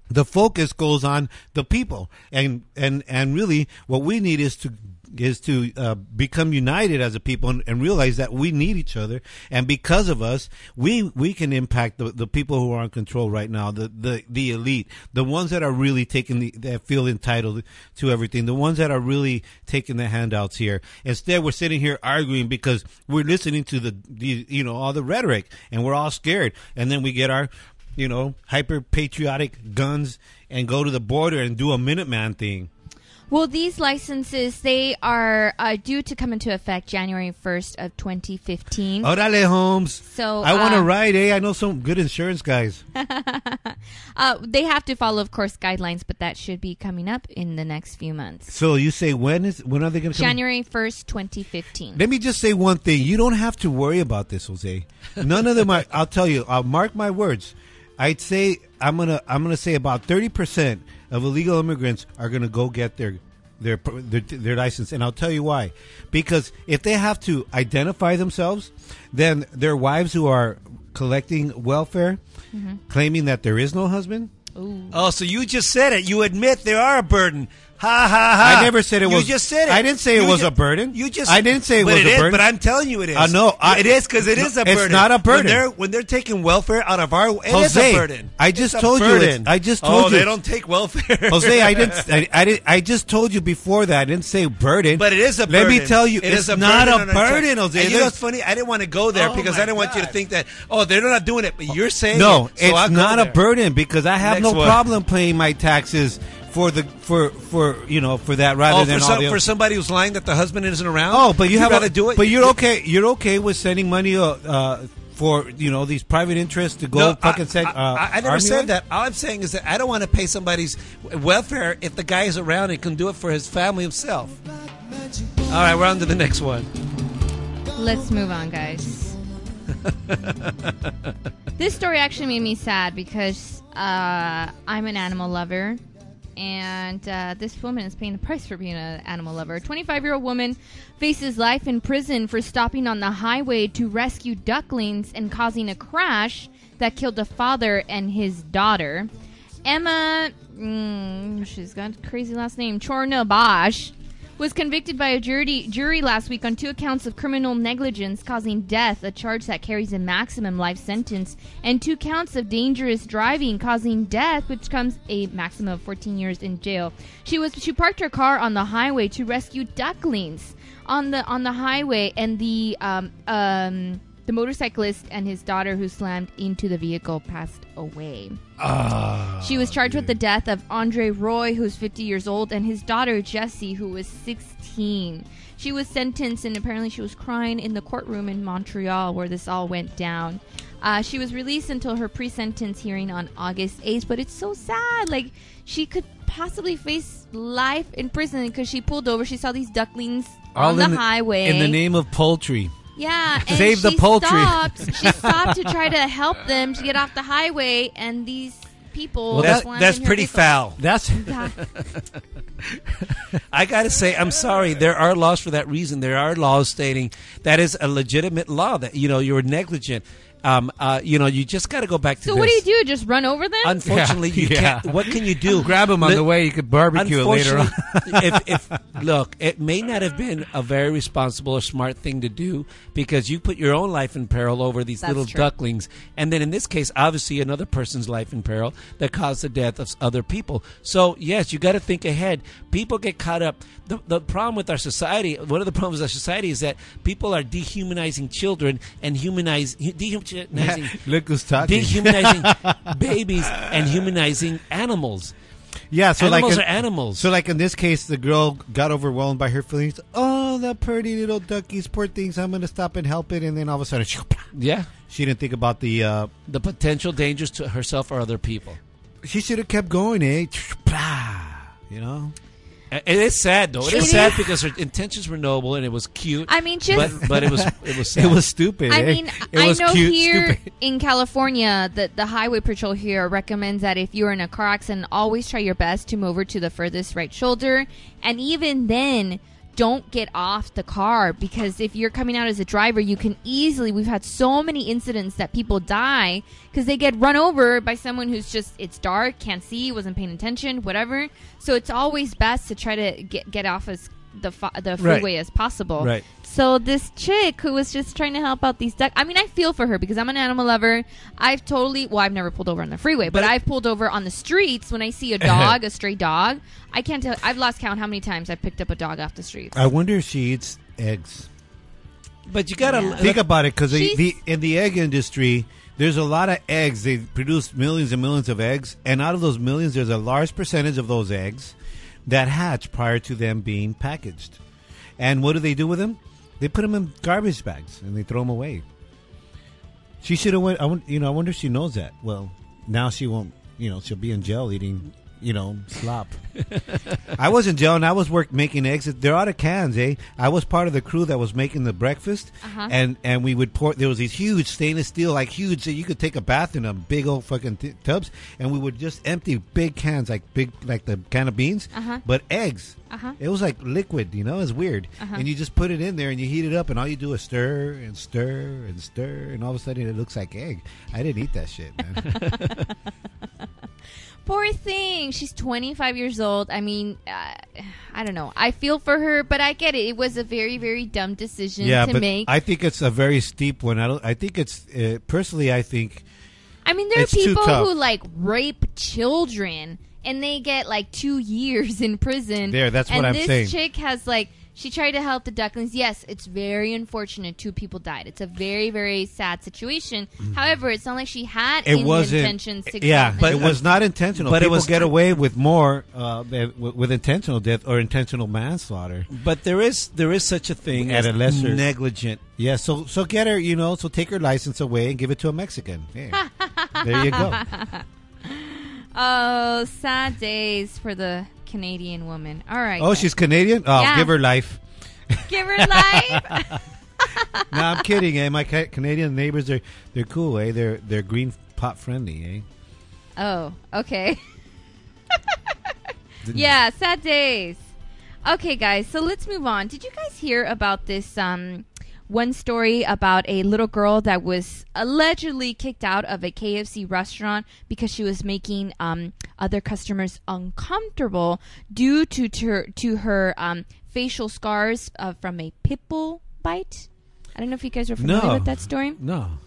the focus goes on the people. And and and really what we need is to is to uh, become united as a people and, and realize that we need each other. And because of us we we can impact the, the people who are in control right now the, the the elite the ones that are really taking the that feel entitled to everything the ones that are really taking the handouts here. Instead we're sitting here arguing because we're listening to the, the you know all the rhetoric and we're all scared. And then we get our you know, hyper patriotic guns and go to the border and do a Minuteman thing. Well, these licenses they are uh, due to come into effect January first of 2015. Orale, Holmes. So, I want to uh, ride, eh? I know some good insurance guys. Uh, they have to follow, of course, guidelines, but that should be coming up in the next few months. So you say when is when are they going to? January first, 2015. Let me just say one thing. You don't have to worry about this, Jose. None of them are. I'll tell you. I'll mark my words. I'd say I'm gonna I'm gonna say about thirty percent of illegal immigrants are gonna go get their their, their their license, and I'll tell you why. Because if they have to identify themselves, then their wives who are collecting welfare, mm-hmm. claiming that there is no husband. Oh, so you just said it. You admit they are a burden. Ha ha ha! I never said it you was- just said it. I didn't say it was ju- a burden. You just I didn't say it was a is, burden. But I'm telling you, it is. Uh, no, I- it is because it is a No, it's burden. not a burden. When they're, when they're taking welfare out of our, it is Jose, a burden. I just It's told you it's- I just oh, told you. they don't take welfare. Jose, I didn't. I, I didn't. I just told you before that. I didn't say burden. But it is a burden. Let me tell you, It it's is a not burden a burden. Jose. And you know what's funny? I didn't want to go there Oh, because I didn't want you to think that oh they're not doing it, but you're saying no, it's not a burden because I have no problem paying my taxes for the for for you know for that rather Oh, than for, all some, the for other- somebody who's lying that the husband isn't around. Oh, but you You'd have rather a, do it. But you're okay. You're okay with sending money uh, uh, for you know these private interests to go No, fucking I, send. I, uh, I, I never army said on? that. All I'm saying is that I don't want to pay somebody's welfare if the guy is around and can do it for his family himself. All right, we're on to the next one. Let's move on, guys. this story actually made me sad because uh, I'm an animal lover, and uh, this woman is paying the price for being an animal lover. 25 year old woman faces life in prison for stopping on the highway to rescue ducklings and causing a crash that killed a father and his daughter. Emma, mm, she's got a crazy last name, Czornobaj, was convicted by a jury, jury last week on two accounts of criminal negligence causing death, a charge that carries a maximum life sentence, and two counts of dangerous driving causing death, which comes a maximum of 14 years in jail. She was she parked her car on the highway to rescue ducklings on the on the highway, and the um um the motorcyclist and his daughter who slammed into the vehicle passed away. She was charged with the death of Andre Roy, who's 50 years old, and his daughter Jessie, who was 16. She was sentenced, and apparently she was crying in the courtroom in Montreal where this all went down. Uh, she was released until her pre-sentence hearing on August 8th, but it's so sad. Like she could possibly face life in prison because she pulled over. She saw these ducklings All on the in highway in the name of poultry. Yeah, and Save the she poultry. Stopped, she stopped to try to help them to get off the highway, and these people. Well, that's, that's pretty vehicle. foul. That's Yeah. I got to say, I'm sorry. There are laws for that reason. There are laws stating that is a legitimate law that you know you were negligent. Um, uh, you know, you just got to go back to So this. what do you do? Just run over them? Unfortunately, you Yeah. can't. What can you do? Grab them on Li- the way. You could barbecue it later on. If, if look, it may not have been a very responsible or smart thing to do because you put your own life in peril over these That's little true. ducklings, and then in this case, obviously another person's life in peril that caused the death of other people. So yes, you got to think ahead. People get caught up. The, the problem with our society, one of the problems with our society is that people are dehumanizing children and humanize dehumanizing Look who's talking. dehumanizing babies and humanizing animals. Yeah, so Animals like are animals. So like in this case, the girl got overwhelmed by her feelings. Oh, the pretty little duckies, poor things. I'm gonna stop and help it, and then all of a sudden, Yeah, she didn't think about the. Uh, the potential dangers to herself or other people. she should have kept going, eh? You know. It is sad though. It It is sad because her intentions were noble and it was cute. I mean, just but but it was it was sad. It was stupid. I eh? mean, it I was know cute, here stupid. in California that the highway patrol here recommends that if you're in a car accident, always try your best to move over to the furthest right shoulder, and even then, don't get off the car because if you're coming out as a driver, you can easily. We've had so many incidents that people die because they get run over by someone who's just it's dark, can't see, wasn't paying attention, whatever. So it's always best to try to get get off as the the Right. freeway as possible. Right. So this chick who was just trying to help out these ducks. I mean, I feel for her because I'm an animal lover. I've totally well, I've never pulled over on the freeway, but, But- I've pulled over on the streets when I see a dog, a stray dog. I can't tell. I've lost count how many times I've picked up a dog off the streets. I wonder if she eats eggs. but you gotta Yeah. Think about it, because the, in the egg industry, there's a lot of eggs. They produce millions and millions of eggs, and out of those millions, there's a large percentage of those eggs that hatch prior to them being packaged. And what do they do with them? They put them in garbage bags and they throw them away. She should have went. I, you know, I wonder if she knows that. Well, now she won't. You know, she'll be in jail eating. You know, slop. I was in jail and I was work making eggs. They're out of cans, eh? I was part of the crew that was making the breakfast, Uh-huh. and and we would pour. There was these huge stainless steel, like huge. So you could take a bath in them, big old fucking t- tubs, and we would just empty big cans, like big, like the can of beans, Uh-huh. but eggs. Uh-huh. It was like liquid, you know. It's weird, Uh-huh. and you just put it in there and you heat it up, and all you do is stir and stir and stir, and all of a sudden it looks like egg. I didn't eat that shit, man. Poor thing. She's 25 years old. I mean, uh, I don't know. I feel for her, but I get it. It was a very, very dumb decision yeah, to but make. I think it's a very steep one. I don't. I think it's uh, personally. I think I mean, there are people who like rape children and they get like two years in prison. There, that's what and I'm this saying. chick has like she tried to help the ducklings. Yes, it's very unfortunate. Two people died. It's a very, very sad situation. However, it's not like she had Mm-hmm. it any wasn't. intentions to. yeah, come but and- it was not intentional. but it People was- get away with more uh, than- with, with intentional death or intentional manslaughter. But there is there is such a thing At as a lesser- negligent. Yeah, so so get her, you know, so take her license away and give it to a Mexican. Yeah. there you go. Oh, sad days for the Canadian woman. All right. Oh, then. she's Canadian. Oh, Yeah. give her life. give her life. no, I'm kidding. Eh? My ca- Canadian neighbors, they're they're cool. Eh? They're they're green pot friendly. Eh? Oh, okay. yeah, sad days. Okay, guys, so let's move on. Did you guys hear about this um one story about a little girl that was allegedly kicked out of a KFC restaurant because she was making um other customers uncomfortable due to her, to her um facial scars uh, from a pit bull bite? I don't know if you guys are familiar No. with that story. No.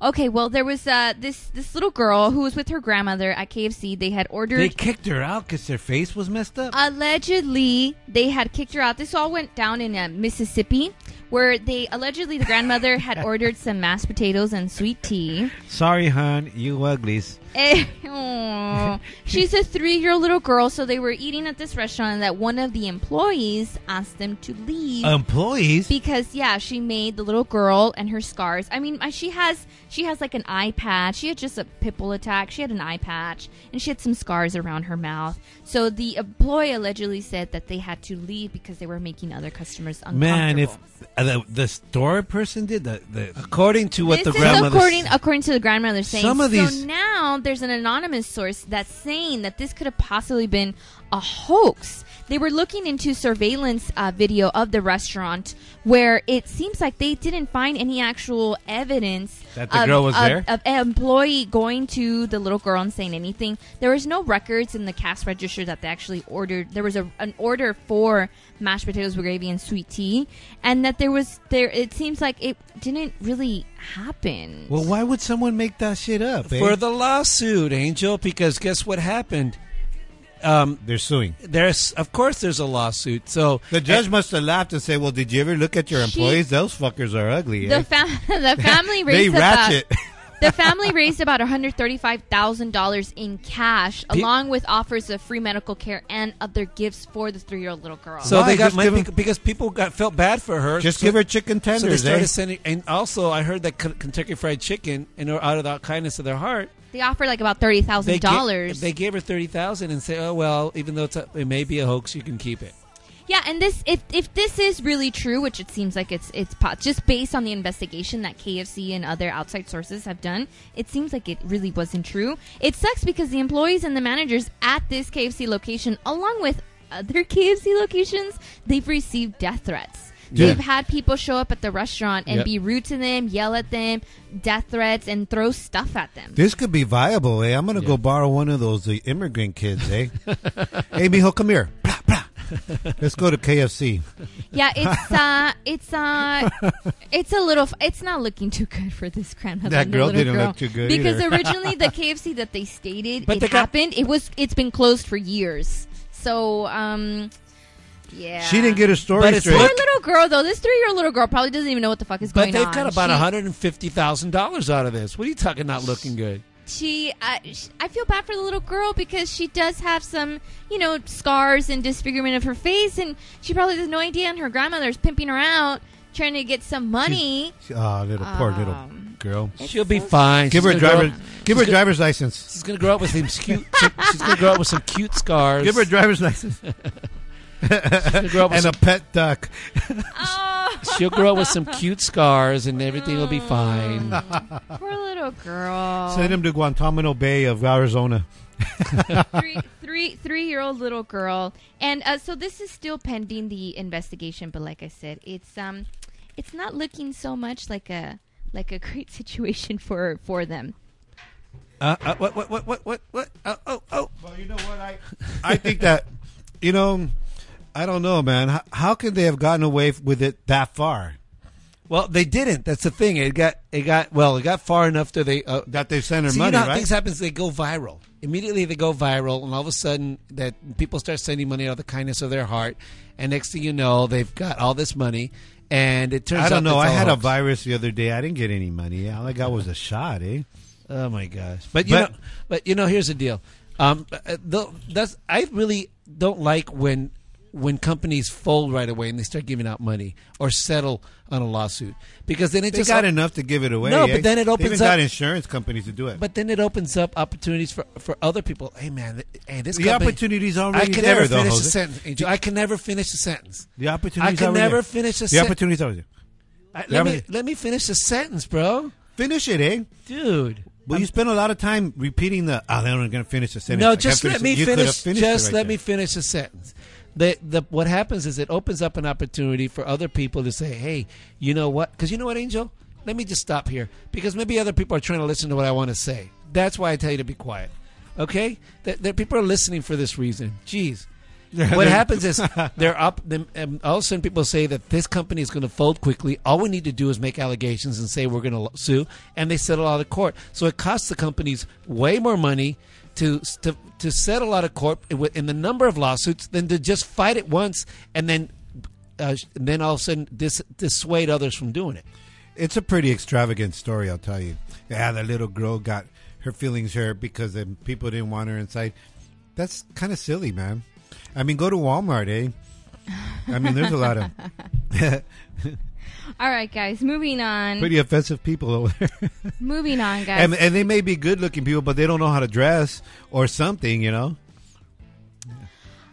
Okay, well, there was uh, this this little girl who was with her grandmother at KFC. They had ordered. They kicked her out because her face was messed up. allegedly, they had kicked her out. This all went down in uh, Mississippi, where they allegedly the grandmother had ordered some mashed potatoes and sweet tea. Sorry, hon, you uglies. Eh. She's a three-year-old little girl, so they were eating at this restaurant, and that one of the employees asked them to leave. Employees. because yeah, she made the little girl and her scars. I mean, she has she has like an eye patch. She had just a pit bull attack. She had an eye patch and she had some scars around her mouth. So the employee allegedly said that they had to leave because they were making other customers uncomfortable. Man, if uh, the, the store person did the, the According to what this the grandmother according according to the grandmother saying. Some of these- So now there's an anonymous source that's saying that this could have possibly been a hoax. They were looking into surveillance uh, video of the restaurant where it seems like they didn't find any actual evidence That the of, girl was of- there? of an employee going to the little girl and saying anything. There was no records in the cash register that they actually ordered. There was a, an order for mashed potatoes with gravy and sweet tea, and that there was there. It seems like it didn't really happen. Well, why would someone make that shit up? eh? For the lawsuit, Angel, because guess what happened? Um, They're suing. there's, of course, there's a lawsuit. So The judge must have laughed and said, "Well, did you ever look at your She- employees? Those fuckers are ugly." the eh? fam- the family they raised about the family raised about one hundred thirty five thousand dollars in cash, Pe- along with offers of free medical care and other gifts for the three year old little girl. So Why? they got money give 'em- bec- because people got felt bad for her. Just So- give her chicken So they tenders. started eh? sending, and also I heard that K- Kentucky Fried Chicken, and out of the kindness of their heart, they offered like about thirty they thousand dollars. They gave her thirty thousand and say, "Oh well, even though it's a, it may be a hoax, you can keep it." Yeah, and this if if this is really true, which it seems like it's it's just based on the investigation that KFC and other outside sources have done, it seems like it really wasn't true. It sucks because the employees and the managers at this KFC location, along with other KFC locations, they've received death threats. Yeah. They've had people show up at the restaurant and Yep. be rude to them, yell at them, death threats, and throw stuff at them. This could be viable, eh? I'm gonna go borrow one of those uh, immigrant kids, eh? hey, mijo, come here. Blah, blah. Let's go to KFC. Yeah, it's uh, it's uh, it's a little. It's not looking too good for this grandmother. That girl didn't girl. look too good because either. originally the KFC that they stated But it they got- happened. It was. It's been closed for years. So um, yeah. She didn't get her story But it's straight. Poor look- little girl though. This three-year-old little girl probably doesn't even know what the fuck is going on. But going they've on. got about She- one hundred and fifty thousand dollars out of this. What are you talking? Not looking good. she, uh, sh I feel bad for the little girl because she does have some, you know, scars and disfigurement of her face, and she probably has no idea. And her grandmother's pimping her out, trying to get some money. Oh, little poor little Um, girl. She'll be fine. Give her a She's gonna grow driver's. up- Give her a she's gonna- driver's license. She's gonna grow up with some cute. she's gonna grow up with some cute scars. Give her a driver's license She's gonna grow up with and a pet duck. Oh, she'll grow up with some cute scars, and everything will be fine. poor little girl. Send him to Guantanamo Bay of Arizona. three, three, three-year-old little girl, and uh, so this is still pending the investigation. But like I said, it's um, it's not looking so much like a like a great situation for for them. Uh, uh, what? What? What? What? What? What? Oh! Oh! Oh! Well, you know what? I I think that you know, I don't know, man. How, how could they have gotten away with it that far? Well, they didn't. That's the thing. It got. It got. Well, it got far enough to they. Uh, That they sent her See, money, you know right? things happens. They go viral immediately. They go viral, and all of a sudden, that people start sending money out of the kindness of their heart. And next thing you know, they've got all this money, and it turns. I don't out know. I had a virus the other day. I didn't get any money. All I got was a shot, eh? Oh my gosh! But you But- know, but you know, here's the deal. Um, uh, that's I really don't like when when companies fold right away and they start giving out money or settle on a lawsuit because then it They just got enough to give it away. No, eh? but then it They opens even got up- insurance companies to do it. But then it opens up opportunities for, for other people. Hey man, hey this the company, opportunity's I can there, never though, finish a sentence, Angel. I can never finish a sentence. The I can already never there. finish a The sentence. opportunity's already there. Let me let me finish the sentence, bro. Finish it, eh? Dude. Well, you spend a lot of time repeating the. Oh, I'm going to finish the sentence. No, just let me it. You could have finish. Just let me finish the sentence. The the what happens is it opens up an opportunity for other people to say, "Hey, you know what? Because you know what, Angel? Let me just stop here because maybe other people are trying to listen to what I want to say. That's why I tell you to be quiet. Okay? That, that people are listening for this reason. Jeez. what happens is they're up. Them, um, all of a sudden, people say that this company is going to fold quickly. All we need to do is make allegations and say we're going to sue, and they settle out of court. So it costs the companies way more money to to, to settle out of court in in the number of lawsuits than to just fight it once and then uh, and then all of a sudden dis, dissuade others from doing it. It's a pretty extravagant story, I'll tell you. Yeah, the little girl got her feelings hurt because the people didn't want her inside. That's kind of silly, man. I mean, go to Walmart, eh? I mean, there's a lot of All right, guys, moving on. pretty offensive people over there. moving on, guys. and, and they may be good looking people, but they don't know how to dress or something, you know?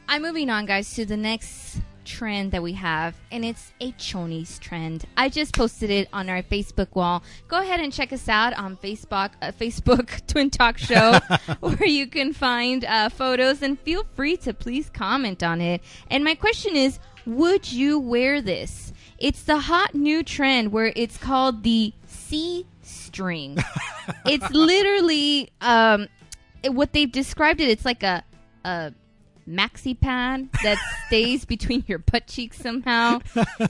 I'm moving on, guys, to the next trend that we have, and it's a chonies trend. I just posted it on our Facebook wall. Go ahead and check us out on Facebook, uh, Facebook Twin Talk Show, where you can find uh, photos, and feel free to please comment on it. And my question is, would you wear this? It's the hot new trend where it's called the C string. it's literally um, what they've described it. It's like a a maxi pad that stays between your butt cheeks somehow.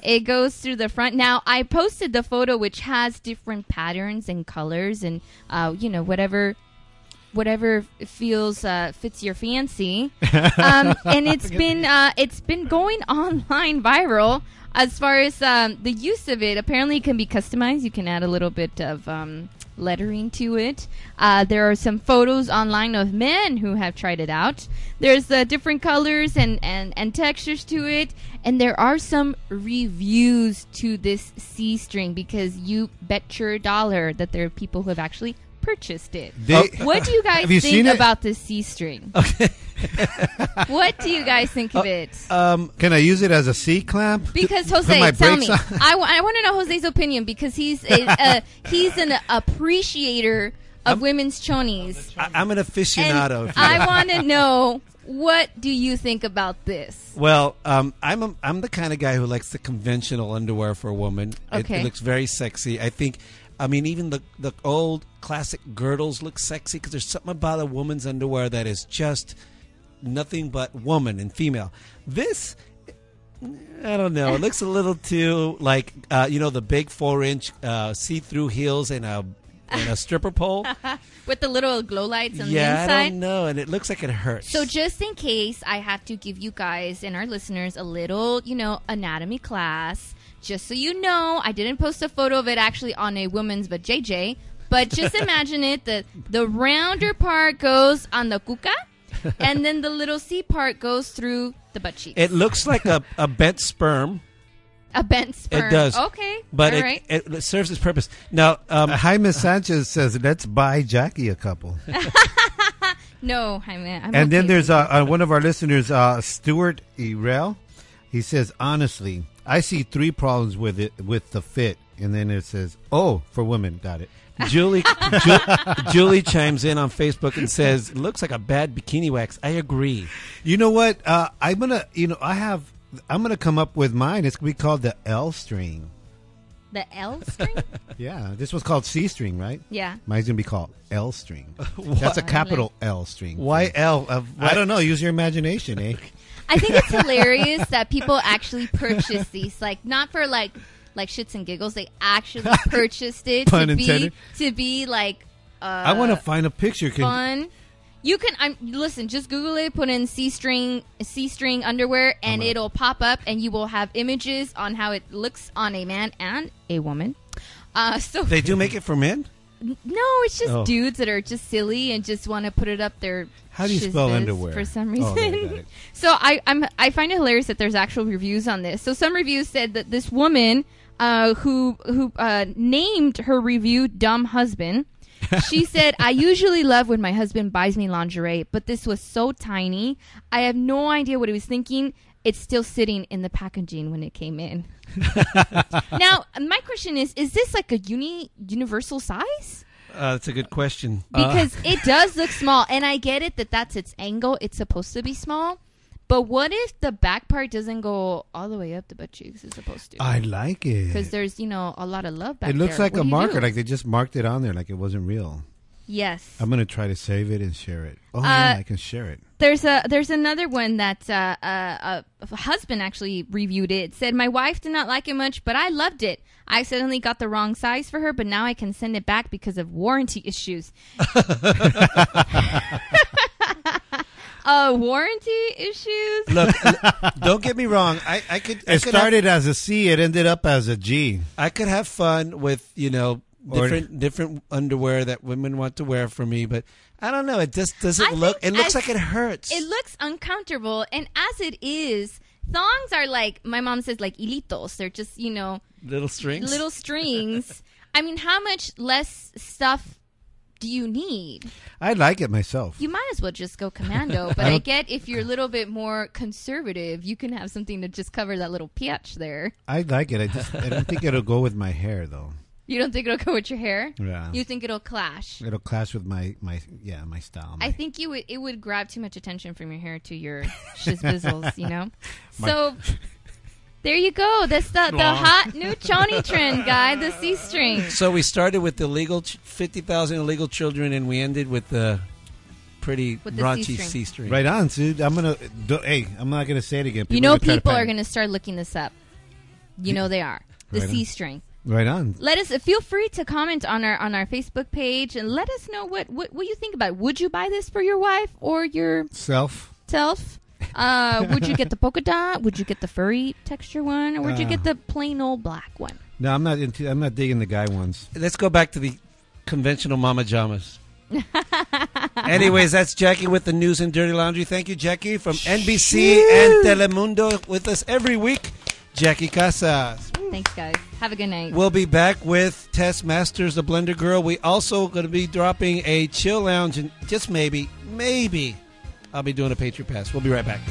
it goes through the front. Now I posted the photo which has different patterns and colors and uh, you know whatever whatever feels uh, fits your fancy. Um, and it's been uh, it's been going online viral as far as um, the use of it. Apparently, it can be customized. You can add a little bit of um, lettering to it. Uh, there are some photos online of men who have tried it out. There's uh, different colors and, and, and textures to it, and there are some reviews to this C string because you bet your dollar that there are people who have actually purchased it. They- What do you guys you think about this C string? what do you guys think of it? Um, Can I use it as a C clamp? Because Jose, tell me, on? I, want to know Jose's opinion because he's a, uh, he's an appreciator of women's chonies, I, I'm an aficionado. I want to know what do you think about this? Well, um, I'm a, I'm the kind of guy who likes the conventional underwear for a woman. It- It, looks very sexy. I think. I mean, even the the old classic girdles look sexy because there's something about a woman's underwear that is just nothing but woman and female. This. I don't know. It looks a little too like uh, you know the big four inch uh, see through heels and a and a stripper pole. With the little glow lights on yeah, the I inside. don't know, and it looks like it hurts. So just in case, I have to give you guys and our listeners a little, you know, anatomy class. Just so you know, I didn't post a photo of it actually on a woman's, but JJ. But just imagine it: the the rounder part goes on the kuka, and then the little C part goes through the butt cheeks. it looks like a, a bent sperm. a bent sperm. It does. Okay, but all it, right. it, it serves its purpose. Now, um, Uh, Jaime Sanchez says, "Let's buy Jackie a couple." no, Jaime. I'm and then there's uh, uh, one of our listeners, uh, Stuart Erel. He says, "Honestly, I see three problems with it with the fit." And then it says, "Oh, for women, got it." Julie Ju- Julie chimes in on Facebook and says, "Looks like a bad bikini wax." I agree. You know what? Uh, I'm gonna, you know, I have, I'm gonna come up with mine. It's gonna be called the L string. the L string. Yeah, this was called C string, right? yeah. Mine's gonna be called L string. That's a capital L string. Why L? Uh, I don't know. Use your imagination, eh? I think it's hilarious that people actually purchase these, like not for like like shits and giggles. They actually purchased it Pun to intended. be to be like uh, I want to find a picture. Can, fun. You can I'm listen, just Google it, put in C string C string underwear, and gonna- it'll pop up, and you will have images on how it looks on a man and a woman. Uh, so They do make it for men. no, it's just Oh. dudes that are just silly and just want to put it up their. How do you spell underwear? For some Oh, reason. okay, so I I'm I find it hilarious that there's actual reviews on this. So some reviews said that this woman uh, who who uh, named her review "dumb husband." she said, I usually love when my husband buys me lingerie, but this was so tiny. I have no idea what he was thinking. It's still sitting in the packaging when it came in. now, my question is is this like a uni universal size? Uh, that's a good question. because it does look small and i get it that that's its angle it's supposed to be small but what if the back part doesn't go all the way up the butt cheeks it's supposed to I like it. because there's you know a lot of love back It looks there. like What a do marker, do? like they just marked it on there, like it wasn't real. Yes I'm gonna try to save it and share it. Oh Uh, yeah, I can share it. there's a there's another one that uh, uh, a husband actually reviewed it. It said my wife did not like it much but i loved it i accidentally got the wrong size for her but now i can send it back because of warranty issues uh warranty issues Look, don't get me wrong. I, I could. I It could started as a C, it ended up as a G. I could have fun with you know Or- different different underwear that women want to wear for me, but I don't know. It just doesn't I look. It looks as- like it hurts. It looks uncomfortable, and as it is, thongs are like my mom says, like hilitos. They're just you know little strings. little strings. I mean, how much less stuff do you need? I like it myself. You might as well just go commando. But I get if you're a little bit more conservative, you can have something to just cover that little patch there. I like it. I just I don't think it'll go with my hair though. You don't think it'll go with your hair? Yeah. You think it'll clash? It'll clash with my my yeah my style. I think you would. It would grab too much attention from your hair to your shizbizzles, you know. My- So there you go. That's the the hot new choni trend, guy. The C string. So we started with the legal ch- 50,000 illegal children and we ended with the pretty With the raunchy C-string. Right on, dude. I'm gonna. Do, hey, I'm not gonna say it again. You know, gonna try to people are going to start looking this up. You know they are. The Right. C string. Right on. Let us feel free to comment on our on our Facebook page and let us know what what, what you think about. It. Would you buy this for your wife or yourself? Self. Self. Uh, would you get the polka dot? Would you get the furry texture one, or would you Uh. get the plain old black one? No, I'm not into. I'm not digging the guy ones. Let's go back to the conventional mama jamas. Anyways, that's Jackie with the news and dirty laundry. Thank you, Jackie, from NBC and Telemundo with us every week. Jackie Casas. Thanks, guys. Have a good night. We'll be back with Tess Masters, the Blender Girl. We also going to be dropping a chill lounge, and just maybe, maybe, I'll be doing a Patriot Pass. We'll be right back.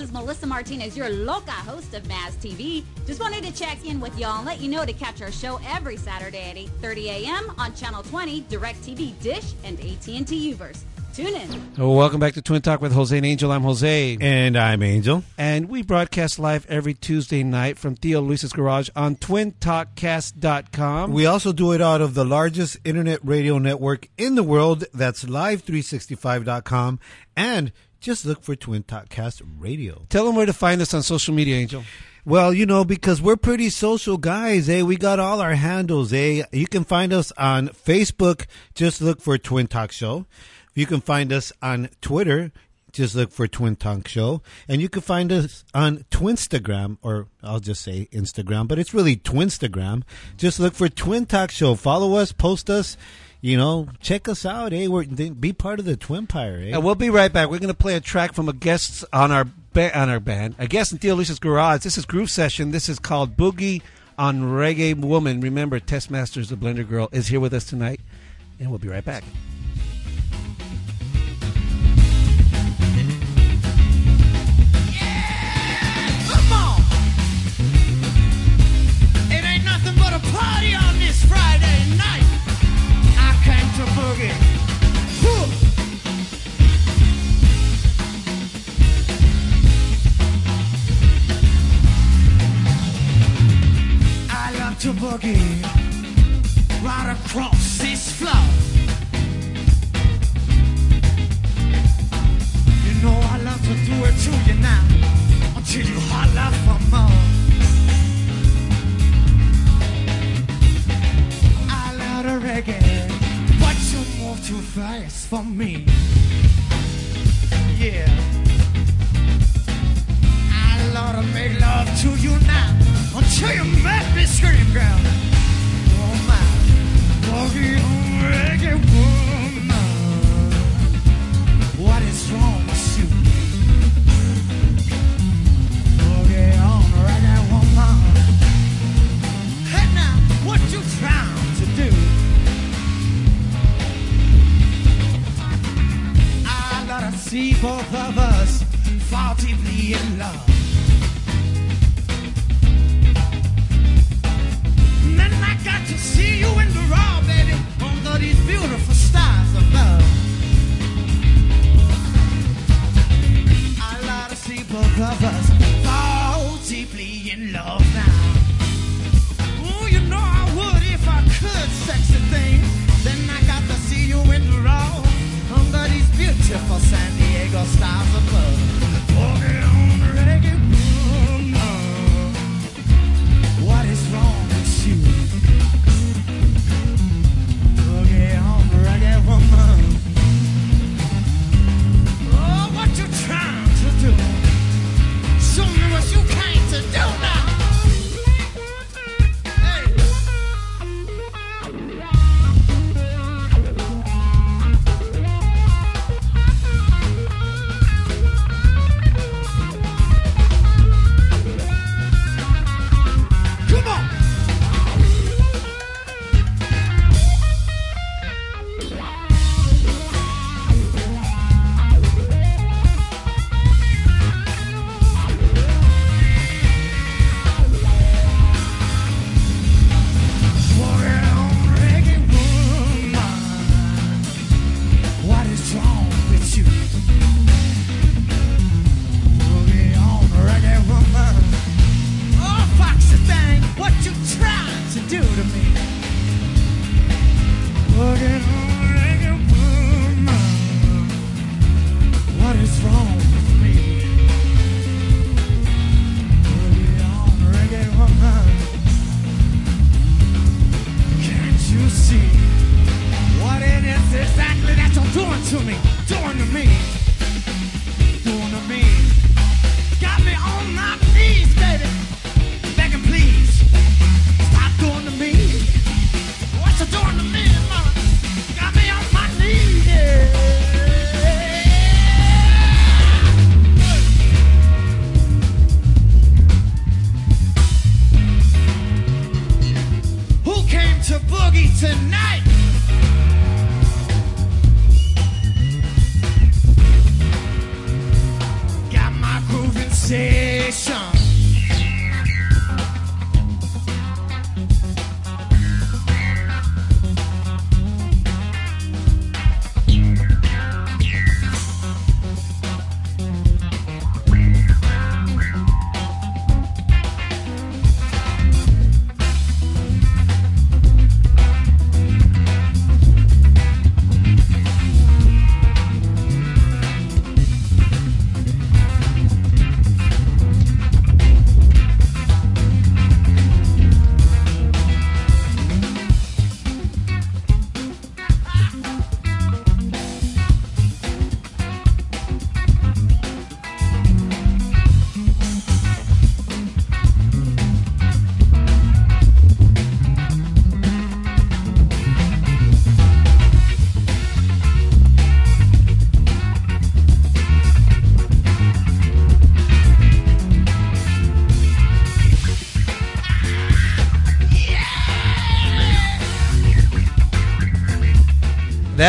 This is Melissa Martinez, your loca host of Maz TV. Just wanted to check in with y'all and let you know to catch our show every Saturday at 8:30 a.m. on Channel 20, DirecTV Dish, and AT&T Uverse. Tune in. Well, welcome back to Twin Talk with Jose and Angel. I'm Jose. And I'm Angel. And we broadcast live every Tuesday night from Theo Luis's garage on twintalkcast.com. We also do it out of the largest internet radio network in the world. That's live365.com. And just look for Twin Talk Cast Radio. Tell them where to find us on social media, Angel. Well, you know, because we're pretty social guys, eh? We got all our handles, eh? You can find us on Facebook. Just look for Twin Talk Show. You can find us on Twitter. Just look for Twin Talk Show. And you can find us on Twinstagram, or I'll just say Instagram, but it's really Twinstagram. Just look for Twin Talk Show. Follow us, post us. You know, check us out, eh? We're, be part of the Twinpire, eh? And we'll be right back. We're going to play a track from a guest on our ba- on our band, a guest in Theo Luis's garage. This is Groove Session. This is called Boogie on Reggae Woman. Remember, Tess Masters, the Blender Girl, is here with us tonight, and we'll be right back. To boogie right across this floor. You know I love to do it to you now until you holler for more. I love the reggae, but you move too fast for me. Yeah. I love to make love to you now. Until you make me scream, girl. Oh my, boogie oh, reggae oh, woman, what is wrong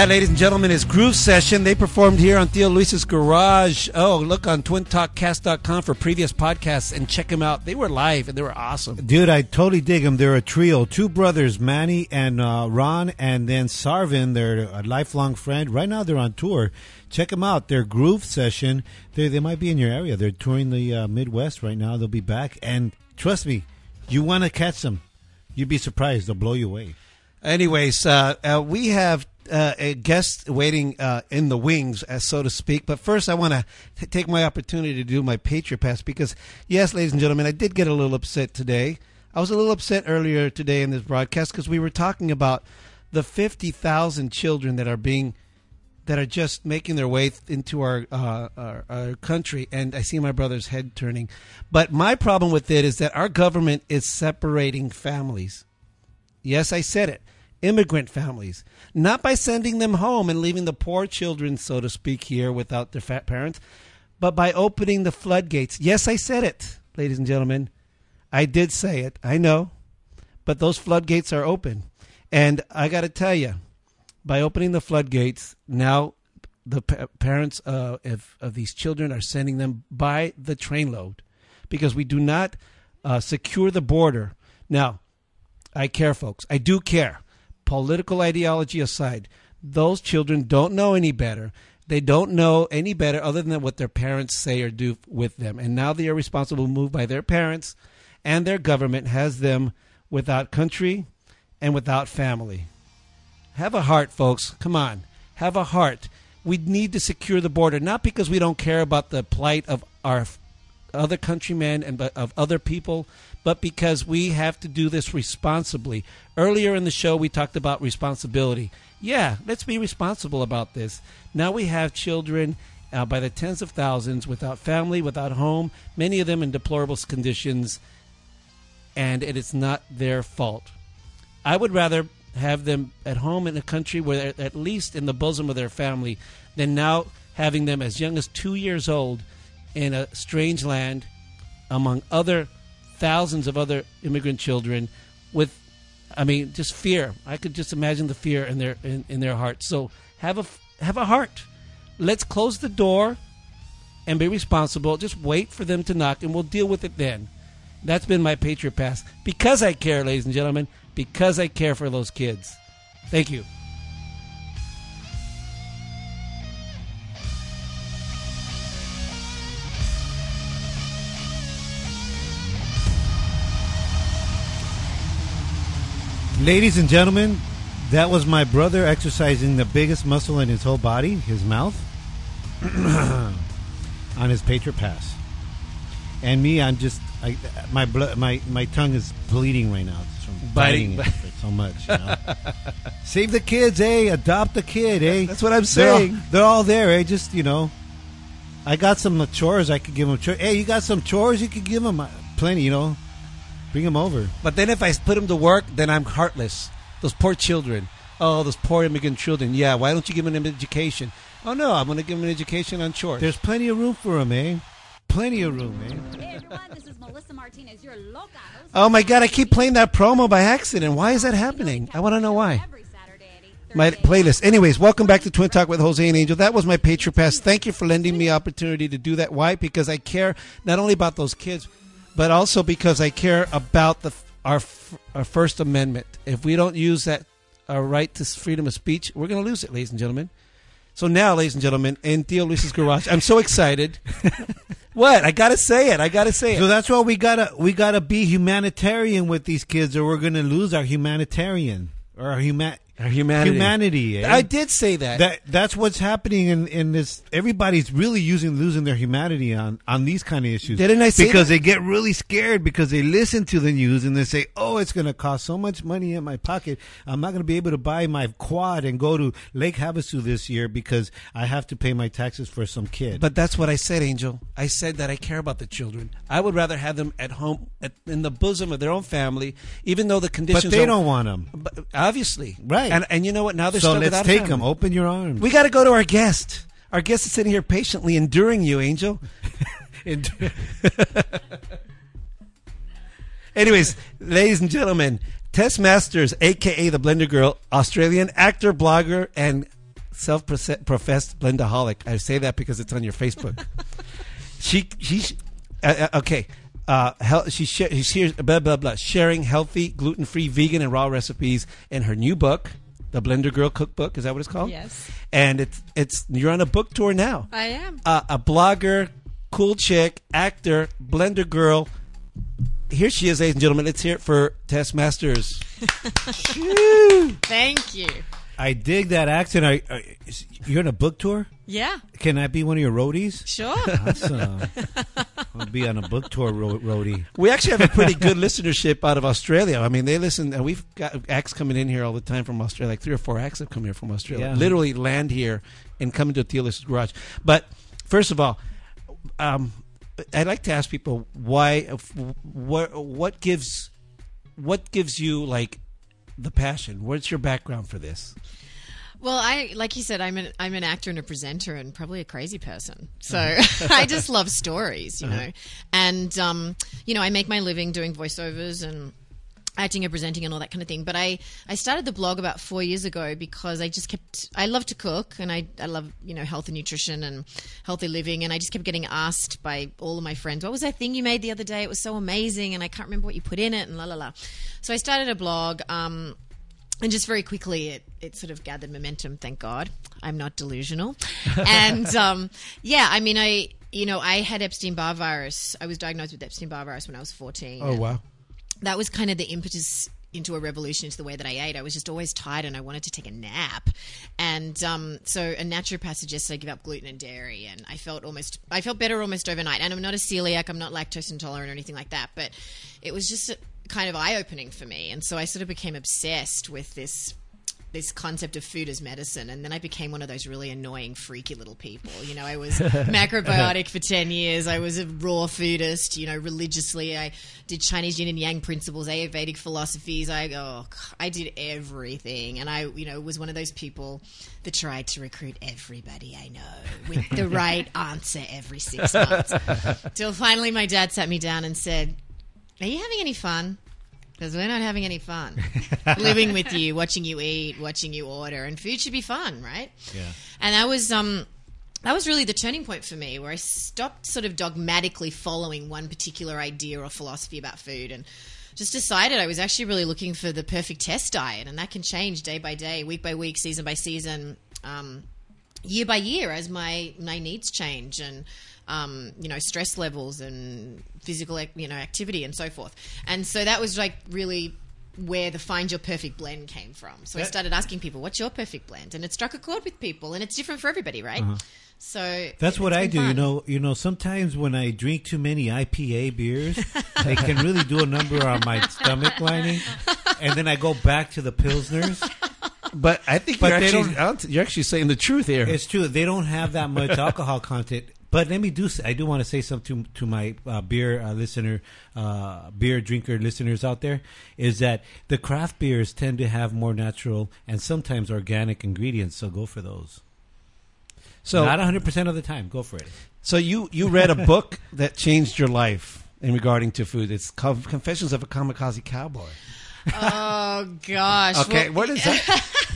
That, ladies and gentlemen, is Groove Session. They performed here on Theo Luis's Garage. Oh, look on twintalkcast.com for previous podcasts and check them out. They were live and they were awesome. Dude, I totally dig them. They're a trio, two brothers, Manny and uh, Ron, and then Sarvin. They're a lifelong friend. Right now, they're on tour. Check them out. Their Groove Session. They they might be in your area. They're touring the uh, Midwest right now. They'll be back, and trust me, you want to catch them. You'd be surprised. They'll blow you away. Anyways, uh, uh, we have uh, a guest waiting uh, in the wings, as so to speak. But first, I want to take my opportunity to do my Patriot Pass because, yes, ladies and gentlemen, I did get a little upset today. I was a little upset earlier today in this broadcast because we were talking about the 50,000 children that are being that are just making their way into our, uh, our our country, and I see my brother's head turning. But my problem with it is that our government is separating families. Yes, I said it. Immigrant families. Not by sending them home and leaving the poor children, so to speak, here without their fat parents, but by opening the floodgates. Yes, I said it, ladies and gentlemen. I did say it. I know. But those floodgates are open. And I got to tell you, by opening the floodgates, now the pa- parents uh, of, of these children are sending them by the trainload because we do not uh, secure the border. Now, I care, folks. I do care. Political ideology aside, those children don't know any better. They don't know any better other than what their parents say or do with them. And now they are responsible, moved by their parents, and their government has them without country and without family. Have a heart, folks. Come on. Have a heart. We need to secure the border, not because we don't care about the plight of our other countrymen and of other people, but because we have to do this responsibly. Earlier in the show, we talked about responsibility. Yeah, let's be responsible about this. Now we have children uh, by the tens of thousands without family, without home, many of them in deplorable conditions, and it is not their fault. I would rather have them at home in a country where they're at least in the bosom of their family than now having them as young as two years old in a strange land among other thousands of other immigrant children with I mean just fear. I could just imagine the fear in their in, in their hearts. So have a have a heart. Let's close the door and be responsible. Just wait for them to knock and we'll deal with it then. That's been my Patriot Pass. Because I care, ladies and gentlemen, because I care for those kids. Thank you. Ladies and gentlemen, that was my brother exercising the biggest muscle in his whole body, his mouth, on his Patriot Pass. And me, I'm just, I, my blood, my my tongue is bleeding right now It's from Biting- biting, it so much. You know? Save the kids, eh? Adopt a kid, eh? That's what I'm They're all- saying. They're all, there, eh? Just you know, I got some chores I could give them. Chores. Hey, you got some chores you could give them? Plenty, you know. Bring them over. But then if I put them to work, then I'm heartless. Those poor children. Oh, those poor immigrant children. Yeah, why don't you give them an education? Oh, no, I'm going to give them an education on chores. There's plenty of room for them, eh? Plenty of room, eh? Hey everyone, this is Melissa Martinez, your loca host. oh, my God, I keep playing that promo by accident. Why is that happening? I want to know why. Every Saturday at 8:30 My playlist. Anyways, welcome back to Twin Talk with Jose and Angel. That was my Patriot Pass. Thank you for lending me opportunity to do that. Why? Because I care not only about those kids, but also because I care about the our our First Amendment. If we don't use that our right to freedom of speech, we're going to lose it, ladies and gentlemen. So now, ladies and gentlemen, in Theo Luis's garage, I'm so excited. what? I got to say it. I got to say it. So that's why we gotta we gotta be humanitarian with these kids, or we're gonna lose our humanitarian or our human Our humanity. humanity. eh? I did say that. that that's what's happening in, in this. Everybody's really using losing their humanity on on these kind of issues. Didn't I say because that? they get really scared because they listen to the news and they say, "Oh, it's going to cost so much money in my pocket. I'm not going to be able to buy my quad and go to Lake Havasu this year because I have to pay my taxes for some kid." But that's what I said, Angel. I said that I care about the children. I would rather have them at home, at, in the bosom of their own family, even though the conditions. but they don't want them. But obviously, Right. And and you know what? Now they're So stuck let's take them. Open your arms. We got to go to our guest. Our guest is sitting here patiently enduring you, Angel. Anyways, ladies and gentlemen, Tess Masters, aka the Blender Girl, Australian actor, blogger, and self-professed blendaholic. I say that because it's on your Facebook. she she uh, uh, okay. Uh, hel- she sh- she shares blah blah blah sharing healthy, gluten-free, vegan, and raw recipes in her new book, the Blender Girl Cookbook. Is that what it's called? Yes. And it's it's you're on a book tour now. I am. Uh, a blogger, cool chick, actor, Blender Girl. Here she is, ladies and gentlemen. Let's hear it for Tess Masters. Thank you. I dig that accent. Are, are, you're on a book tour? Yeah, Can I be one of your roadies? sure. Awesome. I'll be on a book tour ro- roadie. We actually have a pretty good listenership out of Australia. I mean, they listen, and we've got acts coming in here all the time from Australia. Like three or four acts have come here from Australia. Yeah. Literally land here and come into Theo Luis's garage. But first of all, um, I'd like to ask people why, what, what gives, what gives you like the passion? What's your background for this? Well, I like you said, I'm an I'm an actor and a presenter and probably a crazy person. So Uh-huh. I just love stories, you know. And um, you know, I make my living doing voiceovers and acting and presenting and all that kind of thing. But I I started the blog about four years ago because I just kept I love to cook and I I love you know health and nutrition and healthy living and I just kept getting asked by all of my friends, what was that thing you made the other day? It was so amazing and I can't remember what you put in it and la la la. So I started a blog. Um, and just very quickly it, it sort of gathered momentum thank god i'm not delusional and um, yeah i mean i you know i had epstein-barr virus i was diagnosed with epstein-barr virus when i was 14 Oh wow! That was kind of the impetus into a revolution into the way that I ate. I was just always tired and I wanted to take a nap. And um, so a naturopath suggested I give up gluten and dairy. And I felt almost, I felt better almost overnight. And I'm not a celiac, I'm not lactose intolerant or anything like that. But it was just kind of eye opening for me. And so I sort of became obsessed with this this concept of food as medicine and then I became one of those really annoying freaky little people. You know I was macrobiotic for 10 years. I was a raw foodist you know religiously. I did Chinese yin and yang principles Ayurvedic philosophies. I oh, I did everything. And I you know was one of those people that tried to recruit everybody I know with the right answer every 6 months. Till finally my dad sat me down and said are you having any fun because we're not having any fun living with you, watching you eat, watching you order, and food should be fun, right? Yeah. And that was um, that was really the turning point for me, where I stopped sort of dogmatically following one particular idea or philosophy about food, and just decided I was actually really looking for the perfect test diet, and that can change day by day, week by week, season by season. Um, year by year as my my needs change and um, you know stress levels and physical you know activity and so forth and so that was like really where the find your perfect blend came from so i started asking people what's your perfect blend and it struck a chord with people and it's different for everybody right so That's what I been do. You know, you know. Sometimes when I drink too many IPA beers, they can really do a number on my stomach lining, and then I go back to the pilsners. But I think But you're actually don't- you're actually saying the truth here. It's true. They don't have that much alcohol content. But let me do. I do want to say something to, to my uh, beer uh, listener, uh, beer drinker listeners out there, is that the craft beers tend to have more natural and sometimes organic ingredients. So go for those. so Not 100 percent of the time. Go for it. So you you read a book that changed your life in regarding to food. It's called Confessions of a Kamikaze Cowboy. oh gosh Okay, Well, what is that?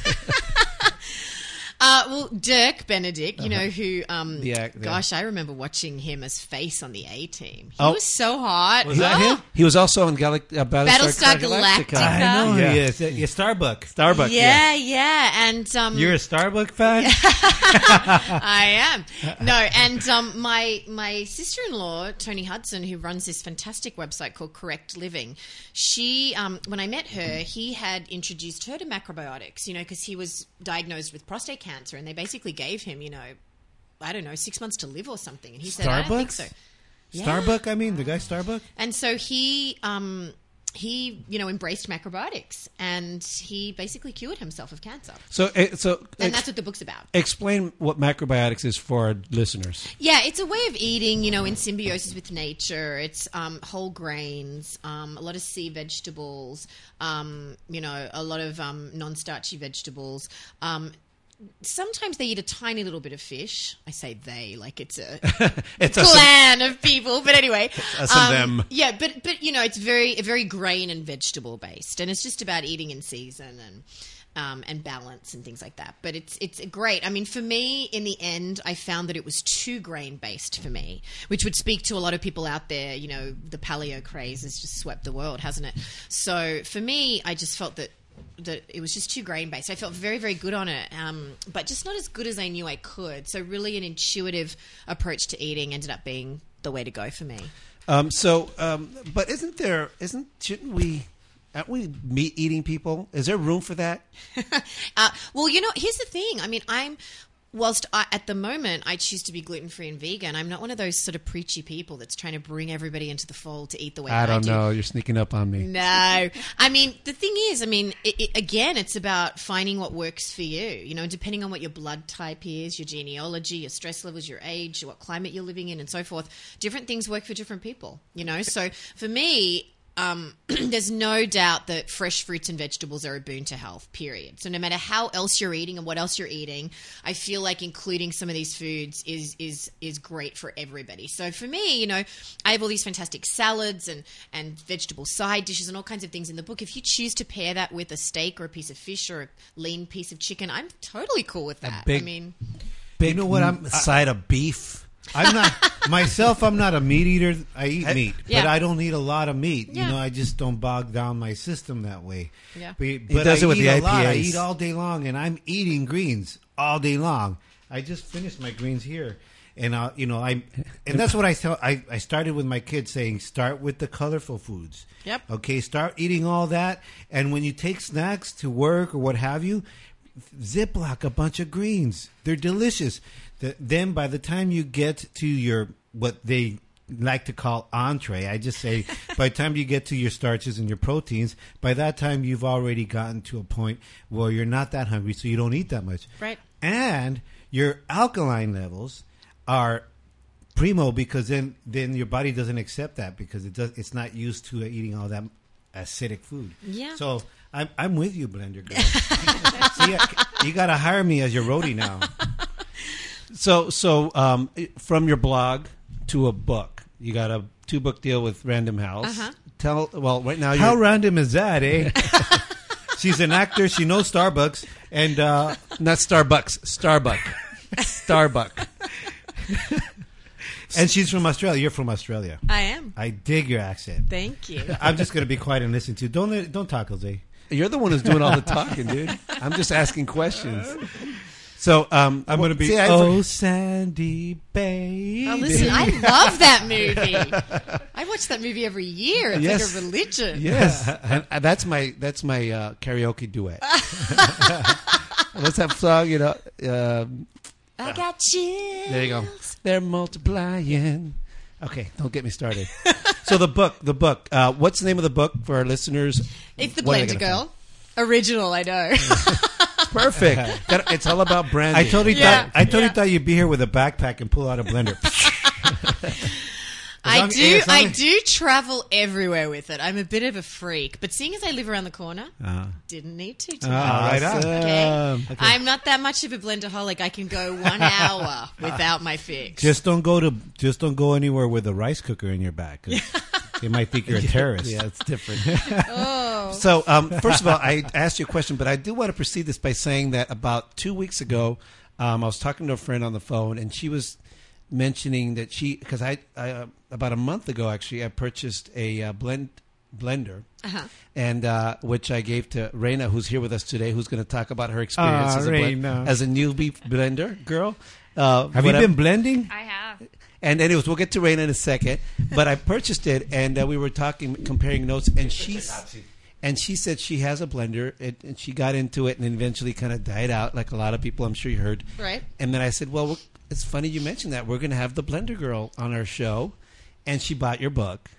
Uh, well, Dirk Benedict, you know who? Um, The act- yeah. Gosh, I remember watching him as face on the A Team. He Oh. was so hot. Was that him? He was also in Galact- uh, Battlestar, Battlestar Galactica. I know Yeah. he is. Yeah, Starbuck. Starbucks. Yeah, yeah, and um, You're a Starbuck fan. I am. No, and um, my my sister in law Toni Hudson, who runs this fantastic website called Correct Living, she um, when I met her, he had introduced her to macrobiotics. You know, because he was diagnosed with prostate cancer, and they basically gave him, you know, I don't know, six months to live or something. And he said, I don't think Starbucks? so. Yeah. Starbuck. I mean, the guy Starbuck. And so he um, he you know embraced macrobiotics, and he basically cured himself of cancer. So uh, so And ex- that's what the book's about. explain what macrobiotics is for our listeners. Yeah, it's a way of eating, you know, in symbiosis with nature. It's um, whole grains, um, a lot of sea vegetables, um, you know, a lot of um, non-starchy vegetables. Sometimes they eat a tiny little bit of fish. I say they, like it's a It's a clan of people, but anyway, us and um, them. Yeah, but but you know, it's very very grain and vegetable based, and it's just about eating in season and. um, and balance and things like that. But it's it's great. I mean, for me, in the end, I found that it was too grain based for me, which would speak to a lot of people out there. You know, the paleo craze has just swept the world, hasn't it? So for me, I just felt that that it was just too grain based. I felt very, very good on it, um, but just not as good as I knew I could. So, really, an intuitive approach to eating ended up being the way to go for me. Um, so, um, but isn't there? Isn't shouldn't we? Aren't we meat eating people? Is there room for that? Uh, well, you know, here's the thing. I mean, I'm. Whilst I, at the moment I choose to be gluten free and vegan, I'm not one of those sort of preachy people that's trying to bring everybody into the fold to eat the way I, I don't do. know. You're sneaking up on me. No, I mean the thing is, I mean, it, it, again, it's about finding what works for you. You know, depending on what your blood type is, your genealogy, your stress levels, your age, what climate you're living in, and so forth. Different things work for different people. You know, so for me. Um, there's no doubt that fresh fruits and vegetables are a boon to health, period. So no matter how else you're eating and what else you're eating, I feel like including some of these foods is is is great for everybody. So for me, you know, I have all these fantastic salads and and vegetable side dishes and all kinds of things in the book. If you choose to pair that with a steak or a piece of fish or a lean piece of chicken, I'm totally cool with that. big- I mean, Big You know what, I'm- side of beef. I'm not myself. I'm not a meat eater. I eat meat, but I don't eat a lot of meat. Yeah. You know, I just don't bog down my system that way. Yeah. but, but does I it with eat the a lot. I eat all day long, and I'm eating greens all day long. I just finished my greens here, and uh, you know, I and that's what I tell. I I started with my kids saying, start with the colorful foods. Yep. Okay, start eating all that, and when you take snacks to work or what have you, Ziploc a bunch of greens. They're delicious. The, then by the time you get to your what they like to call entree, I just say by the time you get to your starches and your proteins, by that time you've already gotten to a point where you're not that hungry, so you don't eat that much. Right. And your alkaline levels are primo because then then your body doesn't accept that because it does it's not used to eating all that acidic food. Yeah. So I'm I'm with you, Blender Girl. See, I- you got to hire me as your roadie now. So, so um, from your blog to a book, you got a two book deal with Random House. Uh-huh. Tell well, right now How you're random is that, eh? She's an actor. She knows Starbucks, and uh, not Starbucks, Starbuck, Starbuck. and she's from Australia. You're from Australia. I am. I dig your accent. Thank you. I'm just gonna be quiet and listen to. you. Don't don't talk, Jose. You're the one who's doing all the talking, dude. I'm just asking questions. So um, I'm gonna be. see, I- oh, Sandy, baby. Oh, listen, I love that movie. I watch that movie every year. It's Yes. like a religion. Yes, and, and that's my that's my uh, karaoke duet. What's that song? You know, um, I got you. there you go. They're multiplying. Okay, don't get me started. so the book, the book. Uh, what's the name of the book for our listeners? It's the What Blender gonna Girl. Original, I know. Perfect. Got- it's all about branding. I totally Yeah, thought I totally yeah. thought you'd be here with a backpack and pull out a blender. I long- do. as long I as- do travel everywhere with it. I'm a bit of a freak, but seeing as I live around the corner, Uh-huh. didn't need to. Ah, Tonight. right on. Okay. I'm not that much of a blenderholic. I can go one hour without my fix. Just don't go to just don't go anywhere with a rice cooker in your back. 'cause They might think you're a terrorist. Yeah, it's different. So, um, first of all, I asked you a question, but I do want to proceed this by saying that about two weeks ago, um, I was talking to a friend on the phone, and she was mentioning that she because I, I uh, about a month ago actually I purchased a uh, blend blender. Uh-huh. And uh, which I gave to Reina, who's here with us today, who's going to talk about her experience Ah, as, a blend- as a newbie blender girl. Uh, Have what you I- been blending? I have. and anyways, we'll get to Raina in a second. But I purchased it, and uh, we were talking, comparing notes, and she's and she said she has a blender, and, and she got into it, and eventually kind of died out, like a lot of people. I'm sure you heard. Right. And then I said, well, it's funny you mentioned that. We're going to have the Blender Girl on our show, and she bought your book,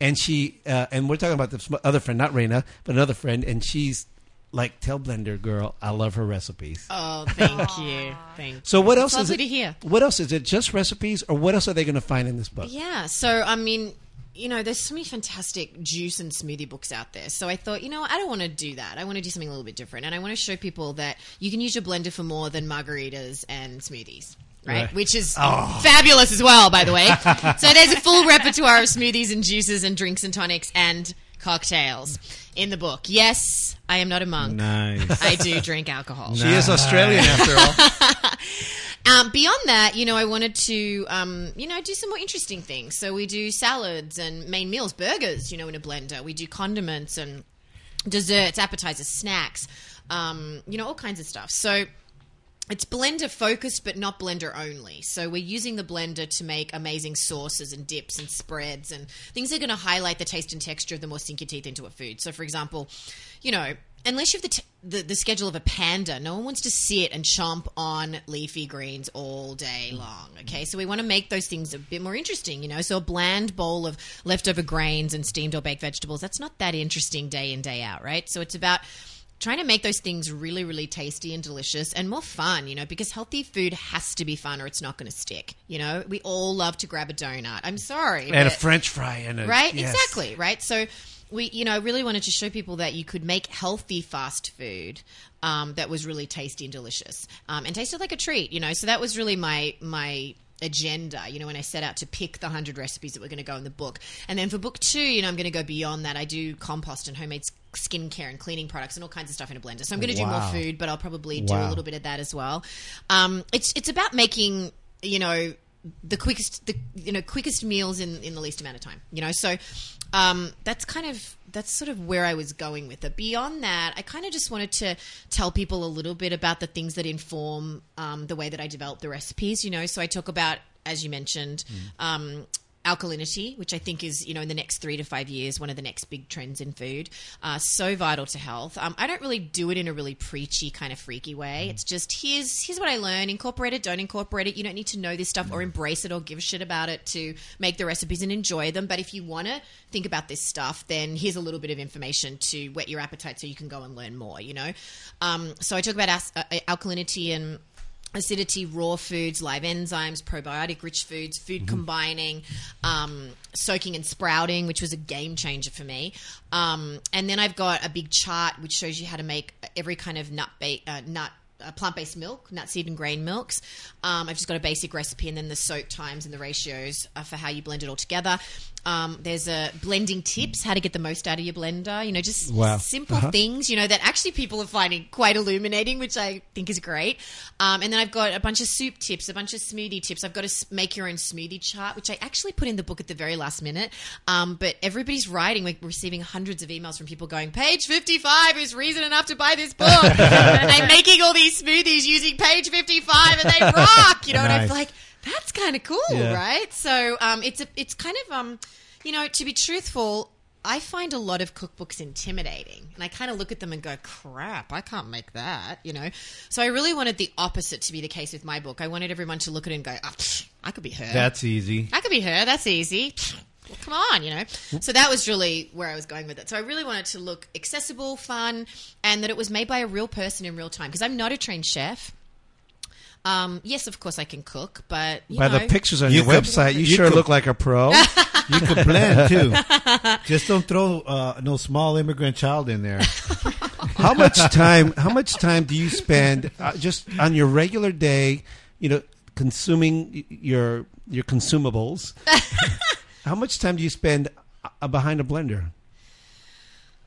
and she uh, and we're talking about this other friend, not Raina, but another friend, and she's like, tell Blender Girl, I love her recipes. Oh, thank you. Thank you. So what It's else is it? to hear. What else is it? Just recipes, or what else are they going to find in this book? Yeah. So, I mean, you know, there's so many fantastic juice and smoothie books out there. So I thought, you know, I don't want to do that. I want to do something a little bit different. And I want to show people that you can use your blender for more than margaritas and smoothies. Right? Right. Which is oh. fabulous as well, by the way. so there's a full repertoire of smoothies and juices and drinks and tonics and cocktails in the book. Yes, I am not a monk. Nice. I do drink alcohol. She is Australian after all. Um, beyond that, you know, I wanted to, um, you know, do some more interesting things. So we do salads and main meals, burgers, you know, in a blender. We do condiments and desserts, appetizers, snacks, um, you know, all kinds of stuff. So it's blender focused, but not blender only. So we're using the blender to make amazing sauces and dips and spreads and things that are going to highlight the taste and texture of the more sink your teeth into a food. So, for example, you know, unless you have the, t- the the schedule of a panda, no one wants to sit and chomp on leafy greens all day long. Okay, so we want to make those things a bit more interesting. You know, so a bland bowl of leftover grains and steamed or baked vegetables that's not that interesting day in day out, right? So it's about trying to make those things really, really tasty and delicious and more fun, you know, because healthy food has to be fun or it's not going to stick. You know, we all love to grab a donut. I'm sorry. and a French fry and a right? yes. Exactly, right? So we, you know, really wanted to show people that you could make healthy fast food um, that was really tasty and delicious um, and tasted like a treat. You know, so that was really my my agenda you know when i set out to pick the 100 recipes that were going to go in the book and then for book two you know i'm going to go beyond that i do compost and homemade skincare and cleaning products and all kinds of stuff in a blender. So i'm going to do more food but i'll probably do a little bit of that as well. Um, it's it's about making you know the quickest the you know quickest meals in in the least amount of time you know? So um, that's kind of that's sort of where I was going with it. Beyond that, I kind of just wanted to tell people a little bit about the things that inform um, the way that I develop the recipes. You know, so I talk about, as you mentioned, um, alkalinity, which I think is, you know, in the next three to five years, one of the next big trends in food. Uh, so vital to health. Um, I don't really do it in a really preachy kind of freaky way. It's just here's here's what I learned. Incorporate it. Don't incorporate it. You don't need to know this stuff or embrace it or give a shit about it to make the recipes and enjoy them. But if you want to think about this stuff, then here's a little bit of information to whet your appetite so you can go and learn more. You know. Um, so I talk about as- uh, alkalinity and acidity, raw foods, live enzymes, probiotic rich foods, food combining, um, soaking and sprouting, which was a game changer for me. Um, and then I've got a big chart which shows you how to make every kind of nut ba- uh, nut. Uh, plant-based milk, nut seed and grain milks. Um, I've just got a basic recipe, and then the soak times and the ratios uh, for how you blend it all together. Um, there's a blending tips, how to get the most out of your blender. You know, just Wow. simple things, you know, that actually people are finding quite illuminating, which I think is great. Um, and then I've got a bunch of soup tips, a bunch of smoothie tips. I've got a make your own smoothie chart, which I actually put in the book at the very last minute. Um, but everybody's writing, we're receiving hundreds of emails from people going, page 55 is reason enough to buy this book. I'm making all these smoothies using page 55 and they rock, you know, and Nice. feel like, that's kind of cool, Yeah. right? So um, it's a, it's kind of um, you know, to be truthful, I find a lot of cookbooks intimidating, and I kind of look at them and go, "Crap, I can't make that," you know. So I really wanted the opposite to be the case with my book. I wanted everyone to look at it and go, oh, "I could be her. That's easy. I could be her. That's easy." Well, come on, you know. So that was really where I was going with it. So I really wanted to look accessible, fun, and that it was made by a real person in real time because I'm not a trained chef. Um, yes, of course I can cook, but you By know, the pictures on You your could- website, you, you sure could- look like a pro. You could blend too. Just don't throw uh, no small immigrant child in there. how much time? How much time do you spend uh, just on your regular day? You know, consuming your your consumables. how much time do you spend uh, behind a blender?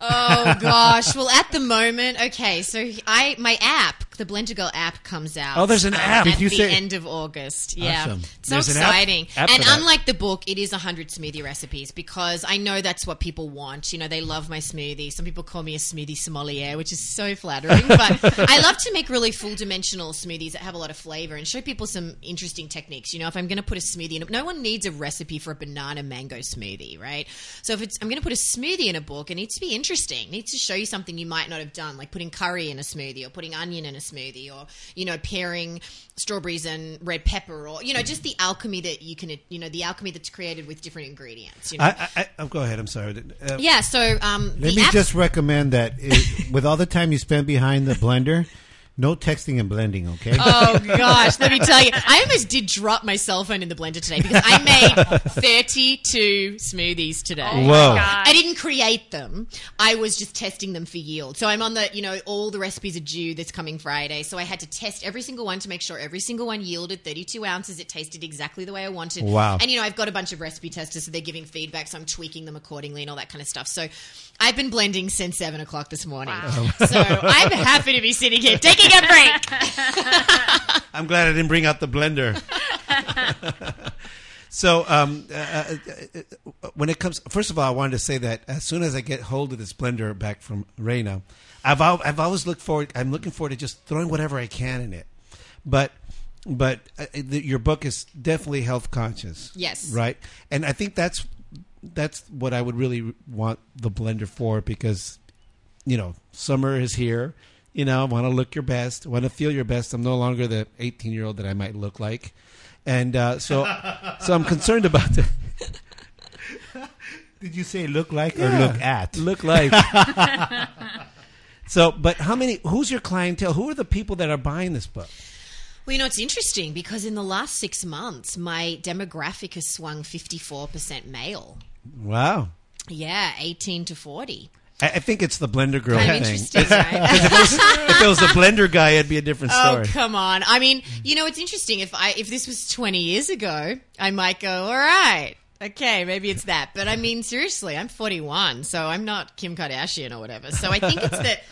Oh gosh. Well, at the moment, okay. So I my app, the Blender Girl app, comes out. Oh, there's an app. at Did you the say- end of August. Yeah, Awesome. so There's an app- exciting. app for and that. unlike the book, it is hundred smoothie recipes because I know that's what people want. You know, they love my smoothie. Some people call me a smoothie sommelier, which is so flattering. but I love to make really full dimensional smoothies that have a lot of flavor and show people some interesting techniques. You know, if I'm going to put a smoothie in, no one needs a recipe for a banana mango smoothie, right? So if it's, I'm going to put a smoothie in a book, it needs to be interesting. It needs to show you something you might not have done, like putting curry in a smoothie or putting onion in a smoothie or, you know, pairing strawberries and red pepper or, you know, just the alchemy that you can, you know, the alchemy that's created with different ingredients, you know? I, I, I oh, go ahead. I'm sorry. Uh, yeah, so um, Let me app- just recommend that it, with all the time you spend behind the blender, No texting and blending, okay? Oh gosh, let me tell you, I almost did drop my cell phone in the blender today because I made 32 smoothies today. Oh Whoa. God. I didn't create them. I was just testing them for yield. So I'm on the, you know, all the recipes are due this coming Friday. So I had to test every single one to make sure every single one yielded 32 ounces. It tasted exactly the way I wanted. Wow. And, you know, I've got a bunch of recipe testers, so they're giving feedback. So I'm tweaking them accordingly and all that kind of stuff. So I've been blending since seven o'clock this morning. So I'm happy to be sitting here taking a break. I'm glad I didn't bring out the blender. so, um, uh, uh, uh, when it comes, first of all, I wanted to say that as soon as I get hold of this blender back from Reina, I've al- I've always looked forward. I'm looking forward to just throwing whatever I can in it, but. But uh, the, your book is definitely health conscious. Yes. Right. And I think that's that's what I would really want the blender for because you know, summer is here. You know, I want to look your best, want to feel your best. I'm no longer the 18 year old that I might look like, and uh, so, so I'm concerned about that. Did you say look like or look at? Look like. so, but how many? Who's your clientele? Who are the people that are buying this book? Well, you know, it's interesting because in the last six months, my demographic has swung 54% male. Wow. Yeah, 18 to 40. I, I think it's the blender girl Kind of thing. interesting, right? if, it was, if it was a blender guy, it'd be a different story. Oh story. come on! I mean, you know, it's interesting. If I if this was twenty years ago, I might go, all right, okay, maybe it's that. But I mean, seriously, I'm forty one, so I'm not Kim Kardashian or whatever. So I think it's that.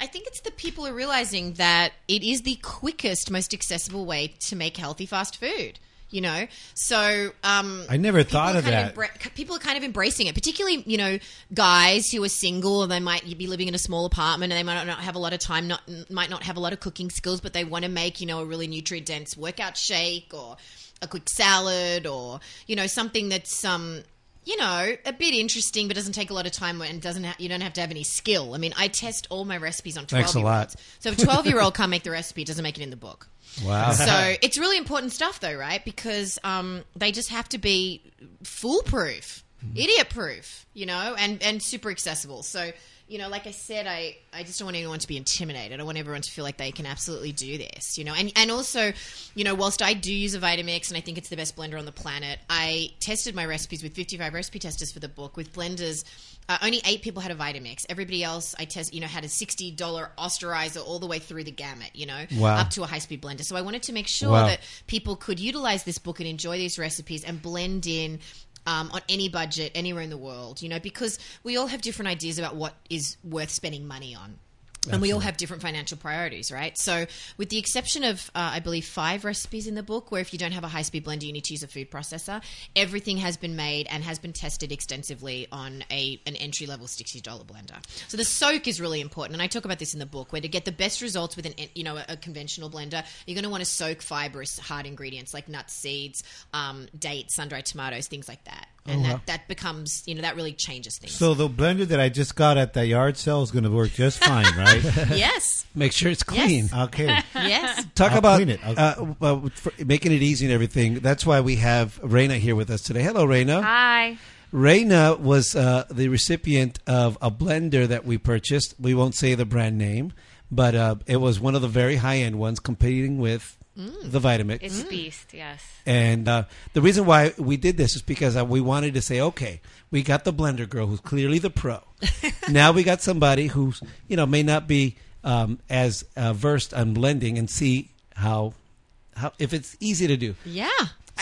I think it's the people are realizing that it is the quickest, most accessible way to make healthy fast food. You know, so um, I never thought of that. embra- people are kind of embracing it, particularly you know guys who are single and they might be living in a small apartment and they might not have a lot of time, not might not have a lot of cooking skills, but they want to make you know a really nutrient dense workout shake or a quick salad or you know something that's um you know a bit interesting but doesn't take a lot of time and doesn't ha- you don't have to have any skill. I mean, I test all my recipes on twelve Thanks a year lot. olds. So if a twelve year old can't make the recipe, it doesn't make it in the book. Wow. So it's really important stuff, though, right? Because um, they just have to be foolproof, idiot proof, you know, and and super accessible. So you know, like I said, I, I just don't want anyone to be intimidated. I want everyone to feel like they can absolutely do this, you know. And and also, you know, whilst I do use a Vitamix and I think it's the best blender on the planet, I tested my recipes with 55 recipe testers for the book with blenders. Uh, only eight people had a Vitamix. Everybody else, I test, you know, had a sixty dollar Osterizer all the way through the gamut, you know, Wow. up to a high speed blender. So I wanted to make sure Wow. that people could utilize this book and enjoy these recipes and blend in um, on any budget anywhere in the world, you know, because we all have different ideas about what is worth spending money on. And we all have different financial priorities, right? So, with the exception of, uh, I believe, five recipes in the book, where if you don't have a high speed blender, you need to use a food processor, everything has been made and has been tested extensively on a an entry level $60 blender. So, the soak is really important. And I talk about this in the book, where to get the best results with an, you know, a, a conventional blender, you're going to want to soak fibrous, hard ingredients like nuts, seeds, um, dates, sun dried tomatoes, things like that. And that, that becomes, you know, that really changes things. So the blender that I just got at the yard sale is going to work just fine, right? yes. Make sure it's clean. okay. Yes. Talk I'll about clean it. I'll- uh, well, for making it easy and everything. That's why we have Reina here with us today. Hello, Reina. Hi. Reina was uh, the recipient of a blender that we purchased. We won't say the brand name, but uh, it was one of the very high end ones competing with the Vitamix. It's Beast, yes. And uh, the reason why we did this is because uh, we wanted to say, okay, we got the blender girl who's clearly the pro. now we got somebody who's you know may not be um, as uh, versed on blending and see how how if it's easy to do. Yeah.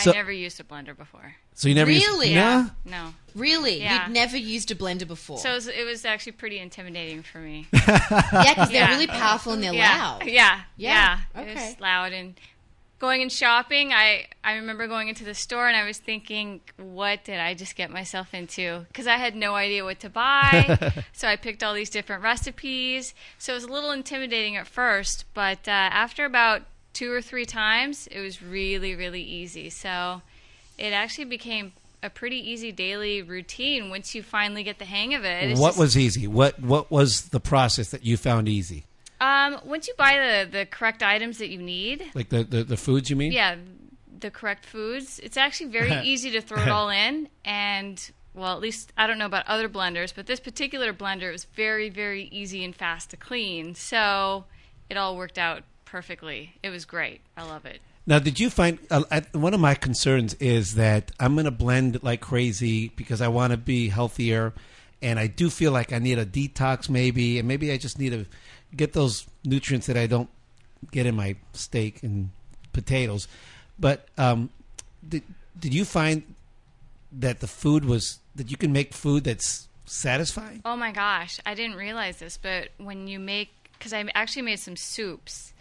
So- I never used a blender before. So you never Really? used, Yeah. Nah? No. Really? Yeah. You'd never used a blender before. So it was, it was actually pretty intimidating for me. yeah, because they're Yeah. really powerful and they're yeah. loud. Yeah. Yeah. Yeah. It Okay. was loud and going and shopping. I I remember going into the store and I was thinking, what did I just get myself into? Because I had no idea what to buy. so I picked all these different recipes. So it was a little intimidating at first, but uh, after about two or three times, it was really really easy. So it actually became a pretty easy daily routine once you finally get the hang of it. It's What just- was easy? What what was the process that you found easy? Um, once you buy the, the correct items that you need, Like the, the, the foods you mean? yeah, the correct foods, it's actually very easy to throw it all in. And, well, at least I don't know about other blenders, but this particular blender was very, very easy and fast to clean. So it all worked out perfectly. It was great. I love it. Now, did you find uh, I- one of my concerns is that I'm going to blend like crazy because I want to be healthier, and I do feel like I need a detox maybe, and maybe I just need to get those nutrients that I don't get in my steak and potatoes. But um, did did you find that the food was that you can make food that's satisfying? Oh my gosh, I didn't realize this, but when you make, because I actually made some soups,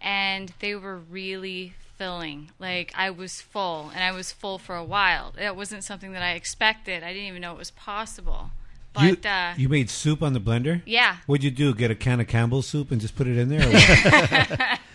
and they were really filling. Like I was full, and I was full for a while. That wasn't something that I expected. I didn't even know it was possible. But you, uh, you made soup on the blender? yeah, What'd you do? Get a can of Campbell's soup and just put it in there?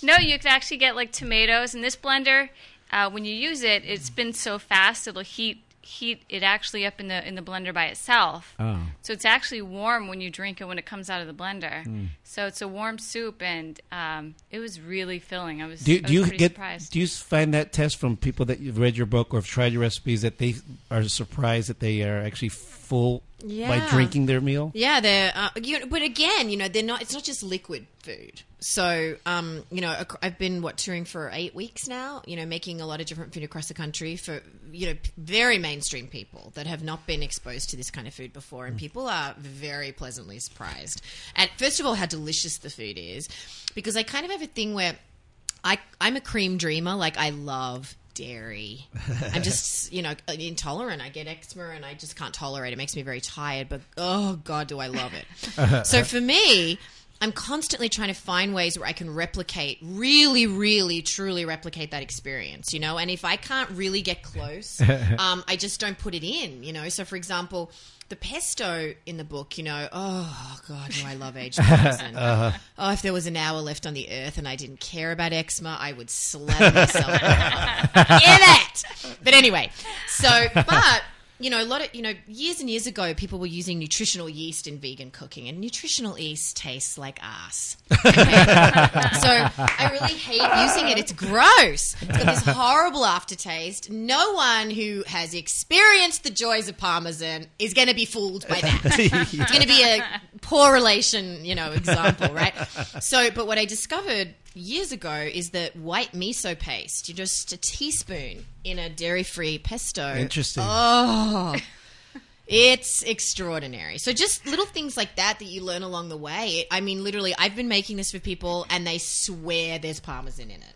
No, you can actually get like tomatoes in this blender. Uh, when you use it, it spins so fast it'll heat heat it actually up in the in the blender by itself. oh. So it's actually warm when you drink it when it comes out of the blender. Hmm. So it's a warm soup, and um, it was really filling. I was, Do, I do was you get? surprised. Do you find that test from people that you've read your book or have tried your recipes that they are surprised that they are actually full by drinking their meal? Yeah, they're. Uh, you know, but again, you know, they're not. It's not just liquid food. So, um, you know, I've been what touring for eight weeks now. You know, making a lot of different food across the country for you know very mainstream people that have not been exposed to this kind of food before, and people are very pleasantly surprised. And first of all, how delicious the food is, because I kind of have a thing where I I'm a cream dreamer. Like I love dairy. I'm just you know intolerant. I get eczema and I just can't tolerate it. It makes me very tired. But oh god, do I love it. so for me. I'm constantly trying to find ways where I can replicate, really, really, truly replicate that experience, you know. And if I can't really get close, um, I just don't put it in, you know. So, for example, the pesto in the book, you know, oh god, do I love aged parmesan? Uh-huh. Oh, if there was an hour left on the earth and I didn't care about eczema, I would slap myself. Get it! But anyway, so but you know, a lot of you know, years and years ago, people were using nutritional yeast in vegan cooking, and nutritional yeast tastes like ass. Okay? so I really hate using it. It's gross. It's got this horrible aftertaste. No one who has experienced the joys of parmesan is going to be fooled by that. It's going to be a poor relation, you know, example, right? So, but what I discovered years ago is that white miso paste, you just a teaspoon in a dairy-free pesto. Interesting. Oh. It's extraordinary. So just little things like that that you learn along the way. I mean, literally, I've been making this for people, and they swear there's parmesan in it.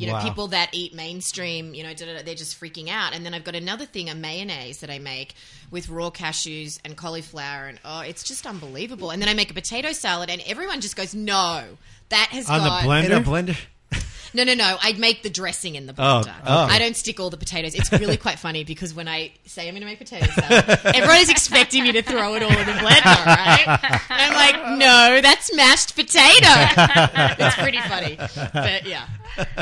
You know, Wow. people that eat mainstream, you know, da- da- da, they're just freaking out. And then I've got another thing, a mayonnaise that I make with raw cashews and cauliflower, and oh, it's just unbelievable. And then I make a potato salad, and everyone just goes, "No, that has On the blender? In a blender. No, no, no. I'd make the dressing in the Oh, blender. oh. I don't stick all the potatoes. It's really quite funny because when I say I'm going to make potato salad, everyone is expecting me to throw it all in the blender, right? And I'm like, no, that's mashed potato. it's pretty funny, but yeah.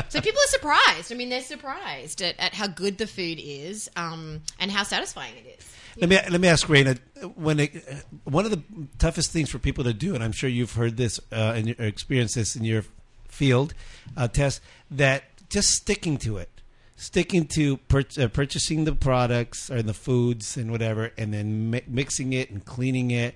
So people are surprised. I mean, they're surprised at, at how good the food is um, and how satisfying it is. Let me let me ask Raina. When it, one of the toughest things for people to do, and I'm sure you've heard this uh, and experienced this in your field, uh, Tess, that just sticking to it, sticking to pur- uh, purchasing the products or the foods and whatever, and then mi- mixing it and cleaning it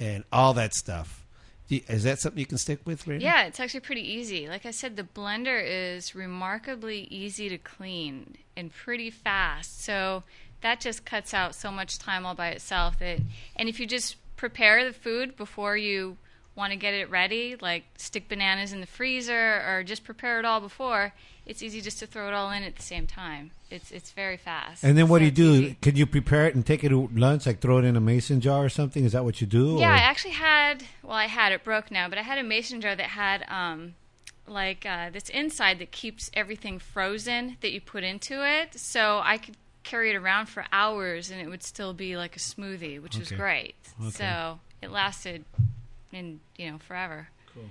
and all that stuff. Is that something you can stick with, Raina? Yeah, it's actually pretty easy. Like I said, the blender is remarkably easy to clean and pretty fast. So that just cuts out so much time all by itself. That and if you just prepare the food before you want to get it ready, like stick bananas in the freezer or just prepare it all before, it's easy just to throw it all in at the same time. It's it's very fast. And then what do you do? easy. Can you prepare it and take it to lunch, like throw it in a mason jar or something? Is that what you do? Yeah, or- I actually had. Well, I had it broke now, but I had a mason jar that had um, like uh, this inside that keeps everything frozen that you put into it. So I could carry it around for hours, and it would still be like a smoothie, which was great. Okay. So it lasted, in you know, forever. Cool.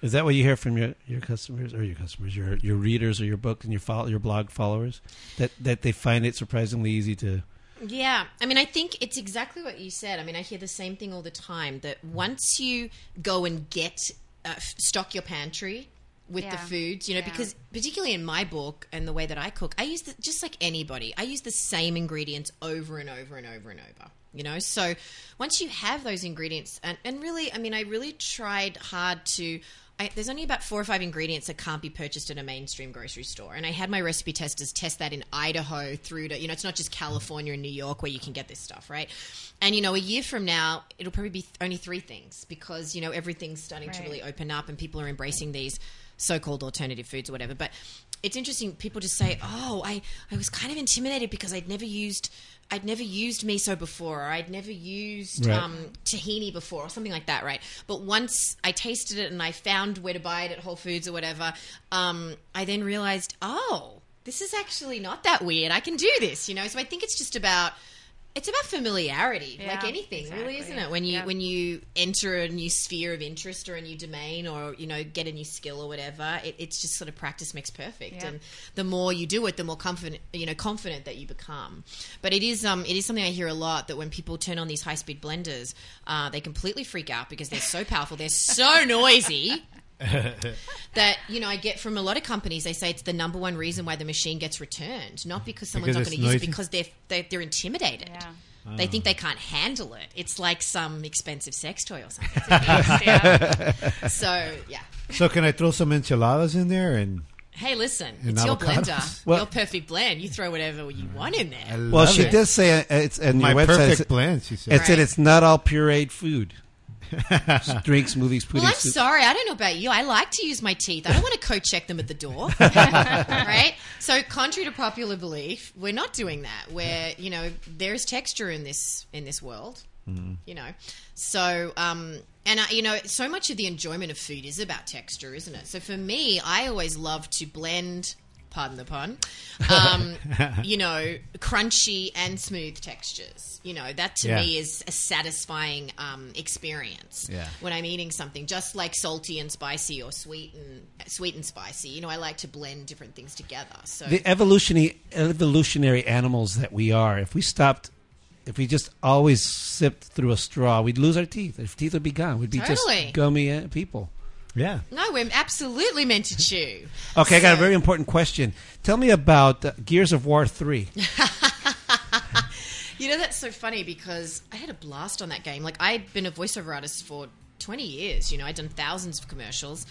Is that what you hear from your, your customers or your customers, your your readers or your book and your follow, your blog followers that that they find it surprisingly easy to Yeah, I mean, I think it's exactly what you said. I mean, I hear the same thing all the time that once you go and get uh, stock your pantry with the foods, you know, Yeah. because particularly in my book and the way that I cook, I use the, just like anybody, I use the same ingredients over and over and over and over. You know, so once you have those ingredients, and, and really, I mean, I really tried hard to I, there's only about four or five ingredients that can't be purchased at a mainstream grocery store. And I had my recipe testers test that in Idaho through to, you know, it's not just California and New York where you can get this stuff, right? And, you know, a year from now, it'll probably be th- only three things because, you know, everything's starting to really open up and people are embracing these so called alternative foods or whatever. But it's interesting, people just say, oh, I, I was kind of intimidated because I'd never used. I'd never used miso before, or I'd never used Right. um, tahini before, or something like that, right? But once I tasted it and I found where to buy it at Whole Foods or whatever, um, I then realized, oh, this is actually not that weird. I can do this, you know. So I think it's just about it's about familiarity, Yeah, like anything, really, isn't it? When you Yeah. when you enter a new sphere of interest or a new domain, or you know, get a new skill or whatever, it, it's just sort of practice makes perfect. Yeah. And the more you do it, the more confident you know confident that you become. But it is um it is something I hear a lot that when people turn on these high speed blenders, uh, they completely freak out because they're so powerful, they're so noisy. That you know, I get from a lot of companies. They say it's the number one reason why the machine gets returned, not because someone's Because not going to use it, because they're they're, they're intimidated. Yeah. They think they can't handle it. It's like some expensive sex toy or something. yeah. so yeah. So can I throw some enchiladas in there? And Hey, listen, And it's your blender, Well- your perfect blend. You throw whatever you want in there. Well, she it. does say uh, it's and my your website. perfect It's, blend. She said. it said it's not all pureed food. It's drinks, movies, Well. I'm soup. sorry. I don't know about you. I like to use my teeth. I don't want to co-check them at the door. right? So, contrary to popular belief, we're not doing that. Where, you know, there's texture in this in this world. You know. So, um and I, you know, so much of the enjoyment of food is about texture, isn't it? So for me, I always love to blend pardon the pun, um, you know, crunchy and smooth textures. You know, that to Yeah. me is a satisfying um, experience Yeah. when I'm eating something, just like salty and spicy or sweet and sweet and spicy. You know, I like to blend different things together. So the evolutionary evolutionary animals that we are. If we stopped, if we just always sipped through a straw, we'd lose our teeth. Our teeth would be gone. We'd be Totally. just gummy uh, people. Yeah. no, we're absolutely meant to chew. Okay, I got a very important question. Tell me about uh, Gears of War three. You know, that's so funny because I had a blast on that game. Like, I'd been a voiceover artist for 20 years. You know, I'd done thousands of commercials.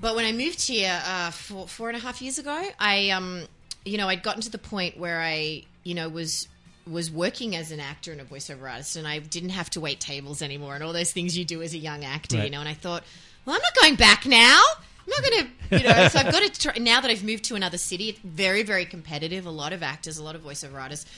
But when I moved here uh, four, four and a half years ago, I, um, you know, I'd gotten to the point where I, you know, was was working as an actor and a voiceover artist, and I didn't have to wait tables anymore and all those things you do as a young actor, you know. And I thought, well, I'm not going back now. I'm not going to, you know. so I've got to try, now that I've moved to another city. It's very, very competitive. A lot of actors, a lot of voiceover artists.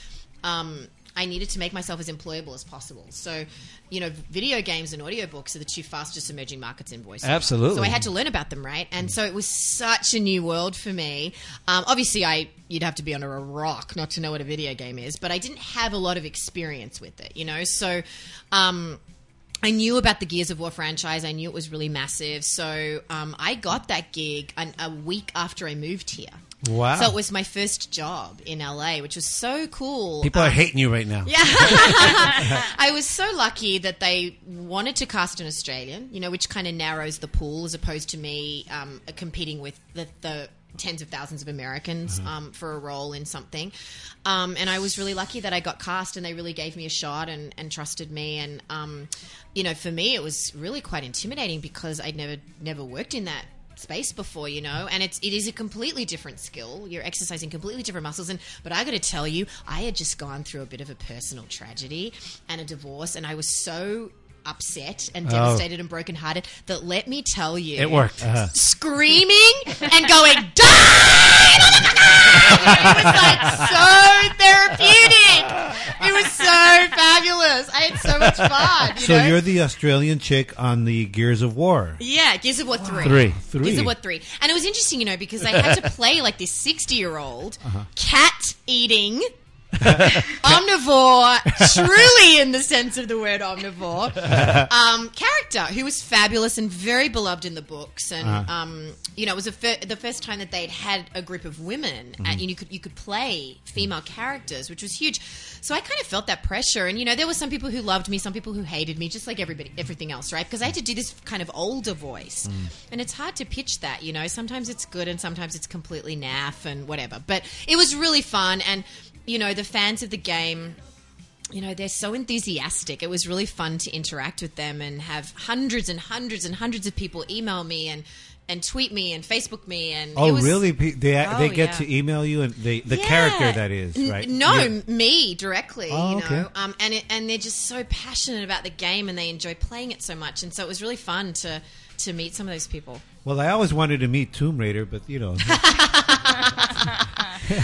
Um, I needed to make myself as employable as possible. So, you know, video games and audiobooks are the two fastest emerging markets in voice. Absolutely. So I had to learn about them, right? And so it was such a new world for me. Um, obviously, I you'd have to be under a rock not to know what a video game is, but I didn't have a lot of experience with it, you know. So. Um, I knew about the Gears of War franchise. I knew it was really massive. So um, I got that gig an, a week after I moved here. Wow. So it was my first job in LA, which was so cool. People are Um, hating you right now. yeah. I was so lucky that they wanted to cast an Australian, you know, which kind of narrows the pool as opposed to me um, competing with the, the tens of thousands of Americans um, for a role in something. Um, and I was really lucky that I got cast and they really gave me a shot and, and trusted me. And, um, you know, for me, it was really quite intimidating because I'd never, never worked in that space before you know? And it's it is a completely different skill. You're exercising completely different muscles. And but i got to tell you i had just gone through a bit of a personal tragedy and a divorce. And i was so upset and oh. devastated and brokenhearted that let me tell you It worked. Uh-huh. screaming and going die it was like so therapeutic it was so fabulous i had so much fun you So know? you're the Australian chick on the Gears of War. Yeah, Gears of War three. Three. Three. Gears of War three, and it was interesting, you know, because I had to play like this sixty-year-old uh-huh. cat eating. omnivore, truly in the sense of the word omnivore, um, character. Who was fabulous and very beloved in the books, and um, you know, it was fir- the first time that they'd had a group of women, and you could you could play female characters, which was huge. So I kind of felt that pressure, and you know, there were some people who loved me, some people who hated me, just like everybody, everything else, right? Because I had to do this kind of older voice, and it's hard to pitch that. You know, sometimes it's good, and sometimes it's completely naff and whatever. But it was really fun, and you know, the fans of the game you know, they're so enthusiastic. It was really fun to interact with them and have hundreds and hundreds and hundreds of people email me and and tweet me and Facebook me and Oh, it was- really? They Oh, they get yeah. to email you and they the Yeah. character that is right. No, Yeah. me directly. Oh, you okay. know, um, and it, and they're just so passionate about the game and they enjoy playing it so much, and so it was really fun to to meet some of those people. Well, I always wanted to meet Tomb Raider, but you know.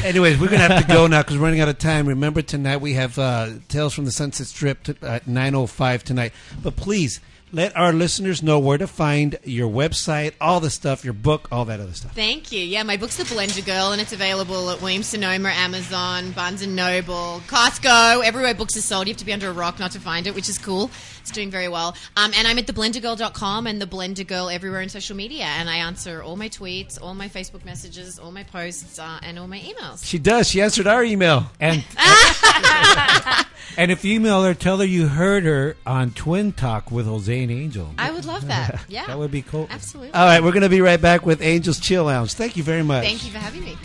Anyways, we're gonna have to go now because we're running out of time. Remember tonight we have uh, Tales from the Sunset Strip t- at nine oh five tonight. But please let our listeners know where to find your website, all the stuff, your book, all that other stuff. Thank you. Yeah, my book's The Blender Girl, and it's available at Williams Sonoma, Amazon, Barnes and Noble, Costco, everywhere books are sold. You have to be under a rock not to find it, which is cool. It's doing very well. Um, and I'm at theblendergirl.com and The Blender Girl everywhere in social media, and I answer all my tweets, all my Facebook messages, all my posts, uh, and all my emails. She does. She answered our email. And and if you email her, tell her you heard her on Twin Talk with Jose and Angel. I would love that. Yeah. That would be cool. Absolutely. All right, we're gonna be right back with Angels Chill Lounge. Thank you very much. Thank you for having me.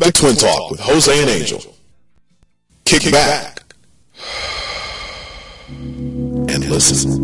Back to Twin Talk with Jose and Angel. Kick back and listen.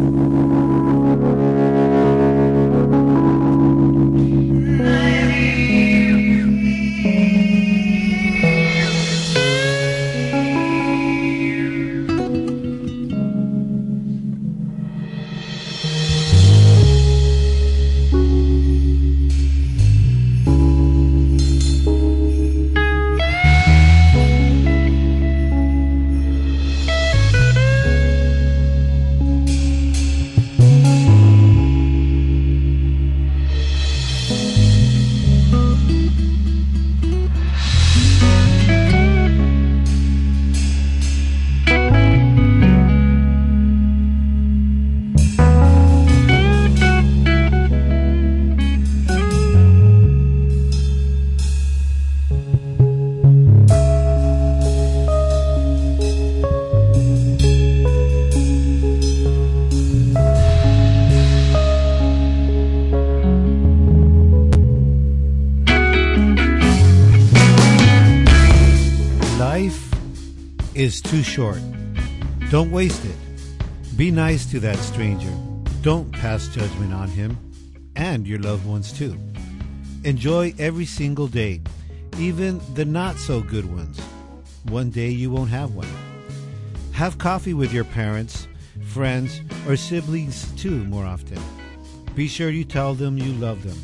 Too short. Don't waste it. Be nice to that stranger. Don't pass judgment on him and your loved ones too. Enjoy every single day, even the not so good ones. One day you won't have one. Have coffee with your parents, friends, or siblings too more often. Be sure you tell them you love them.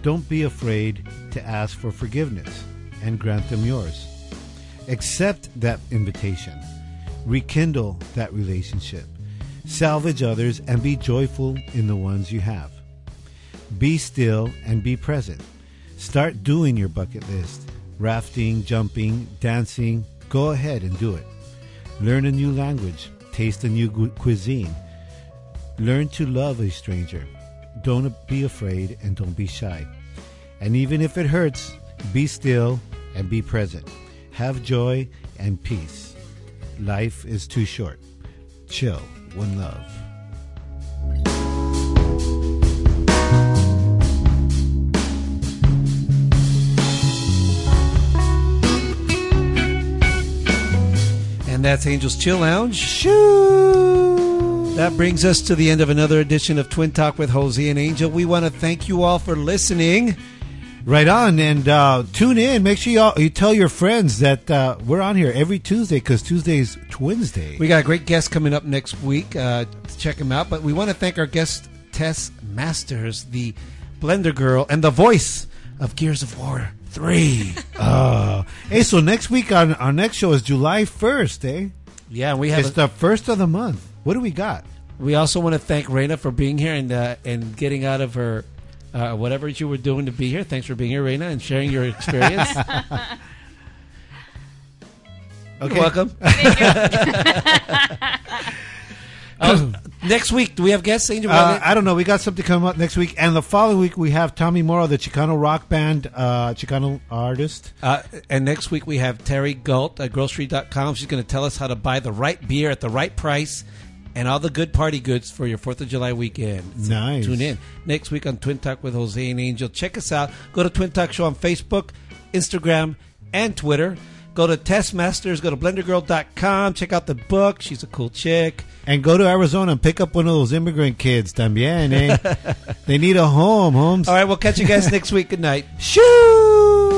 Don't be afraid to ask for forgiveness and grant them yours. Accept that invitation. Rekindle that relationship. Salvage others and be joyful in the ones you have. Be still and be present. Start doing your bucket list. Rafting, jumping, dancing. Go ahead and do it. Learn a new language. Taste a new cuisine. Learn to love a stranger. Don't be afraid and don't be shy. And even if it hurts, be still and be present. Have joy and peace. Life is too short. Chill. One love. And that's Angels Chill Lounge. Shoo! That brings us to the end of another edition of Twin Talk with Jose and Angel. We want to thank you all for listening. Right on, and uh, tune in. Make sure you, all, you tell your friends that uh, we're on here every Tuesday because Tuesday's Wednesday. We got a great guest coming up next week. Uh, to check him out. But we want to thank our guest, Tess Masters, the Blender Girl and the voice of Gears of War 3. Uh, hey, so next week on our next show is July first, eh? yeah, we have. It's a- the first of the month. What do we got? we also want to thank Raina for being here and uh, and getting out of her uh, whatever you were doing to be here. Thanks for being here, Raina, and sharing your experience. Okay. You're welcome. Oh, next week, do we have guests, Angel? Uh, I don't know. We got something coming up next week, and the following week we have Tommy Moro, the Chicano rock band, uh, Chicano artist. Uh, and next week we have Terry Galt at Grocery.com. She's going to tell us how to buy the right beer at the right price and all the good party goods for your 4th of July weekend. So Nice. Tune in. Next week on Twin Talk with Jose and Angel. Check us out. Go to Twin Talk Show on Facebook, Instagram, and Twitter. Go to Testmasters, Go to blendergirl.com. Check out the book. She's a cool chick. And go to Arizona and pick up one of those immigrant kids, también, eh? they need a home, homes. All right, we'll catch you guys next week. Good night. Shoo!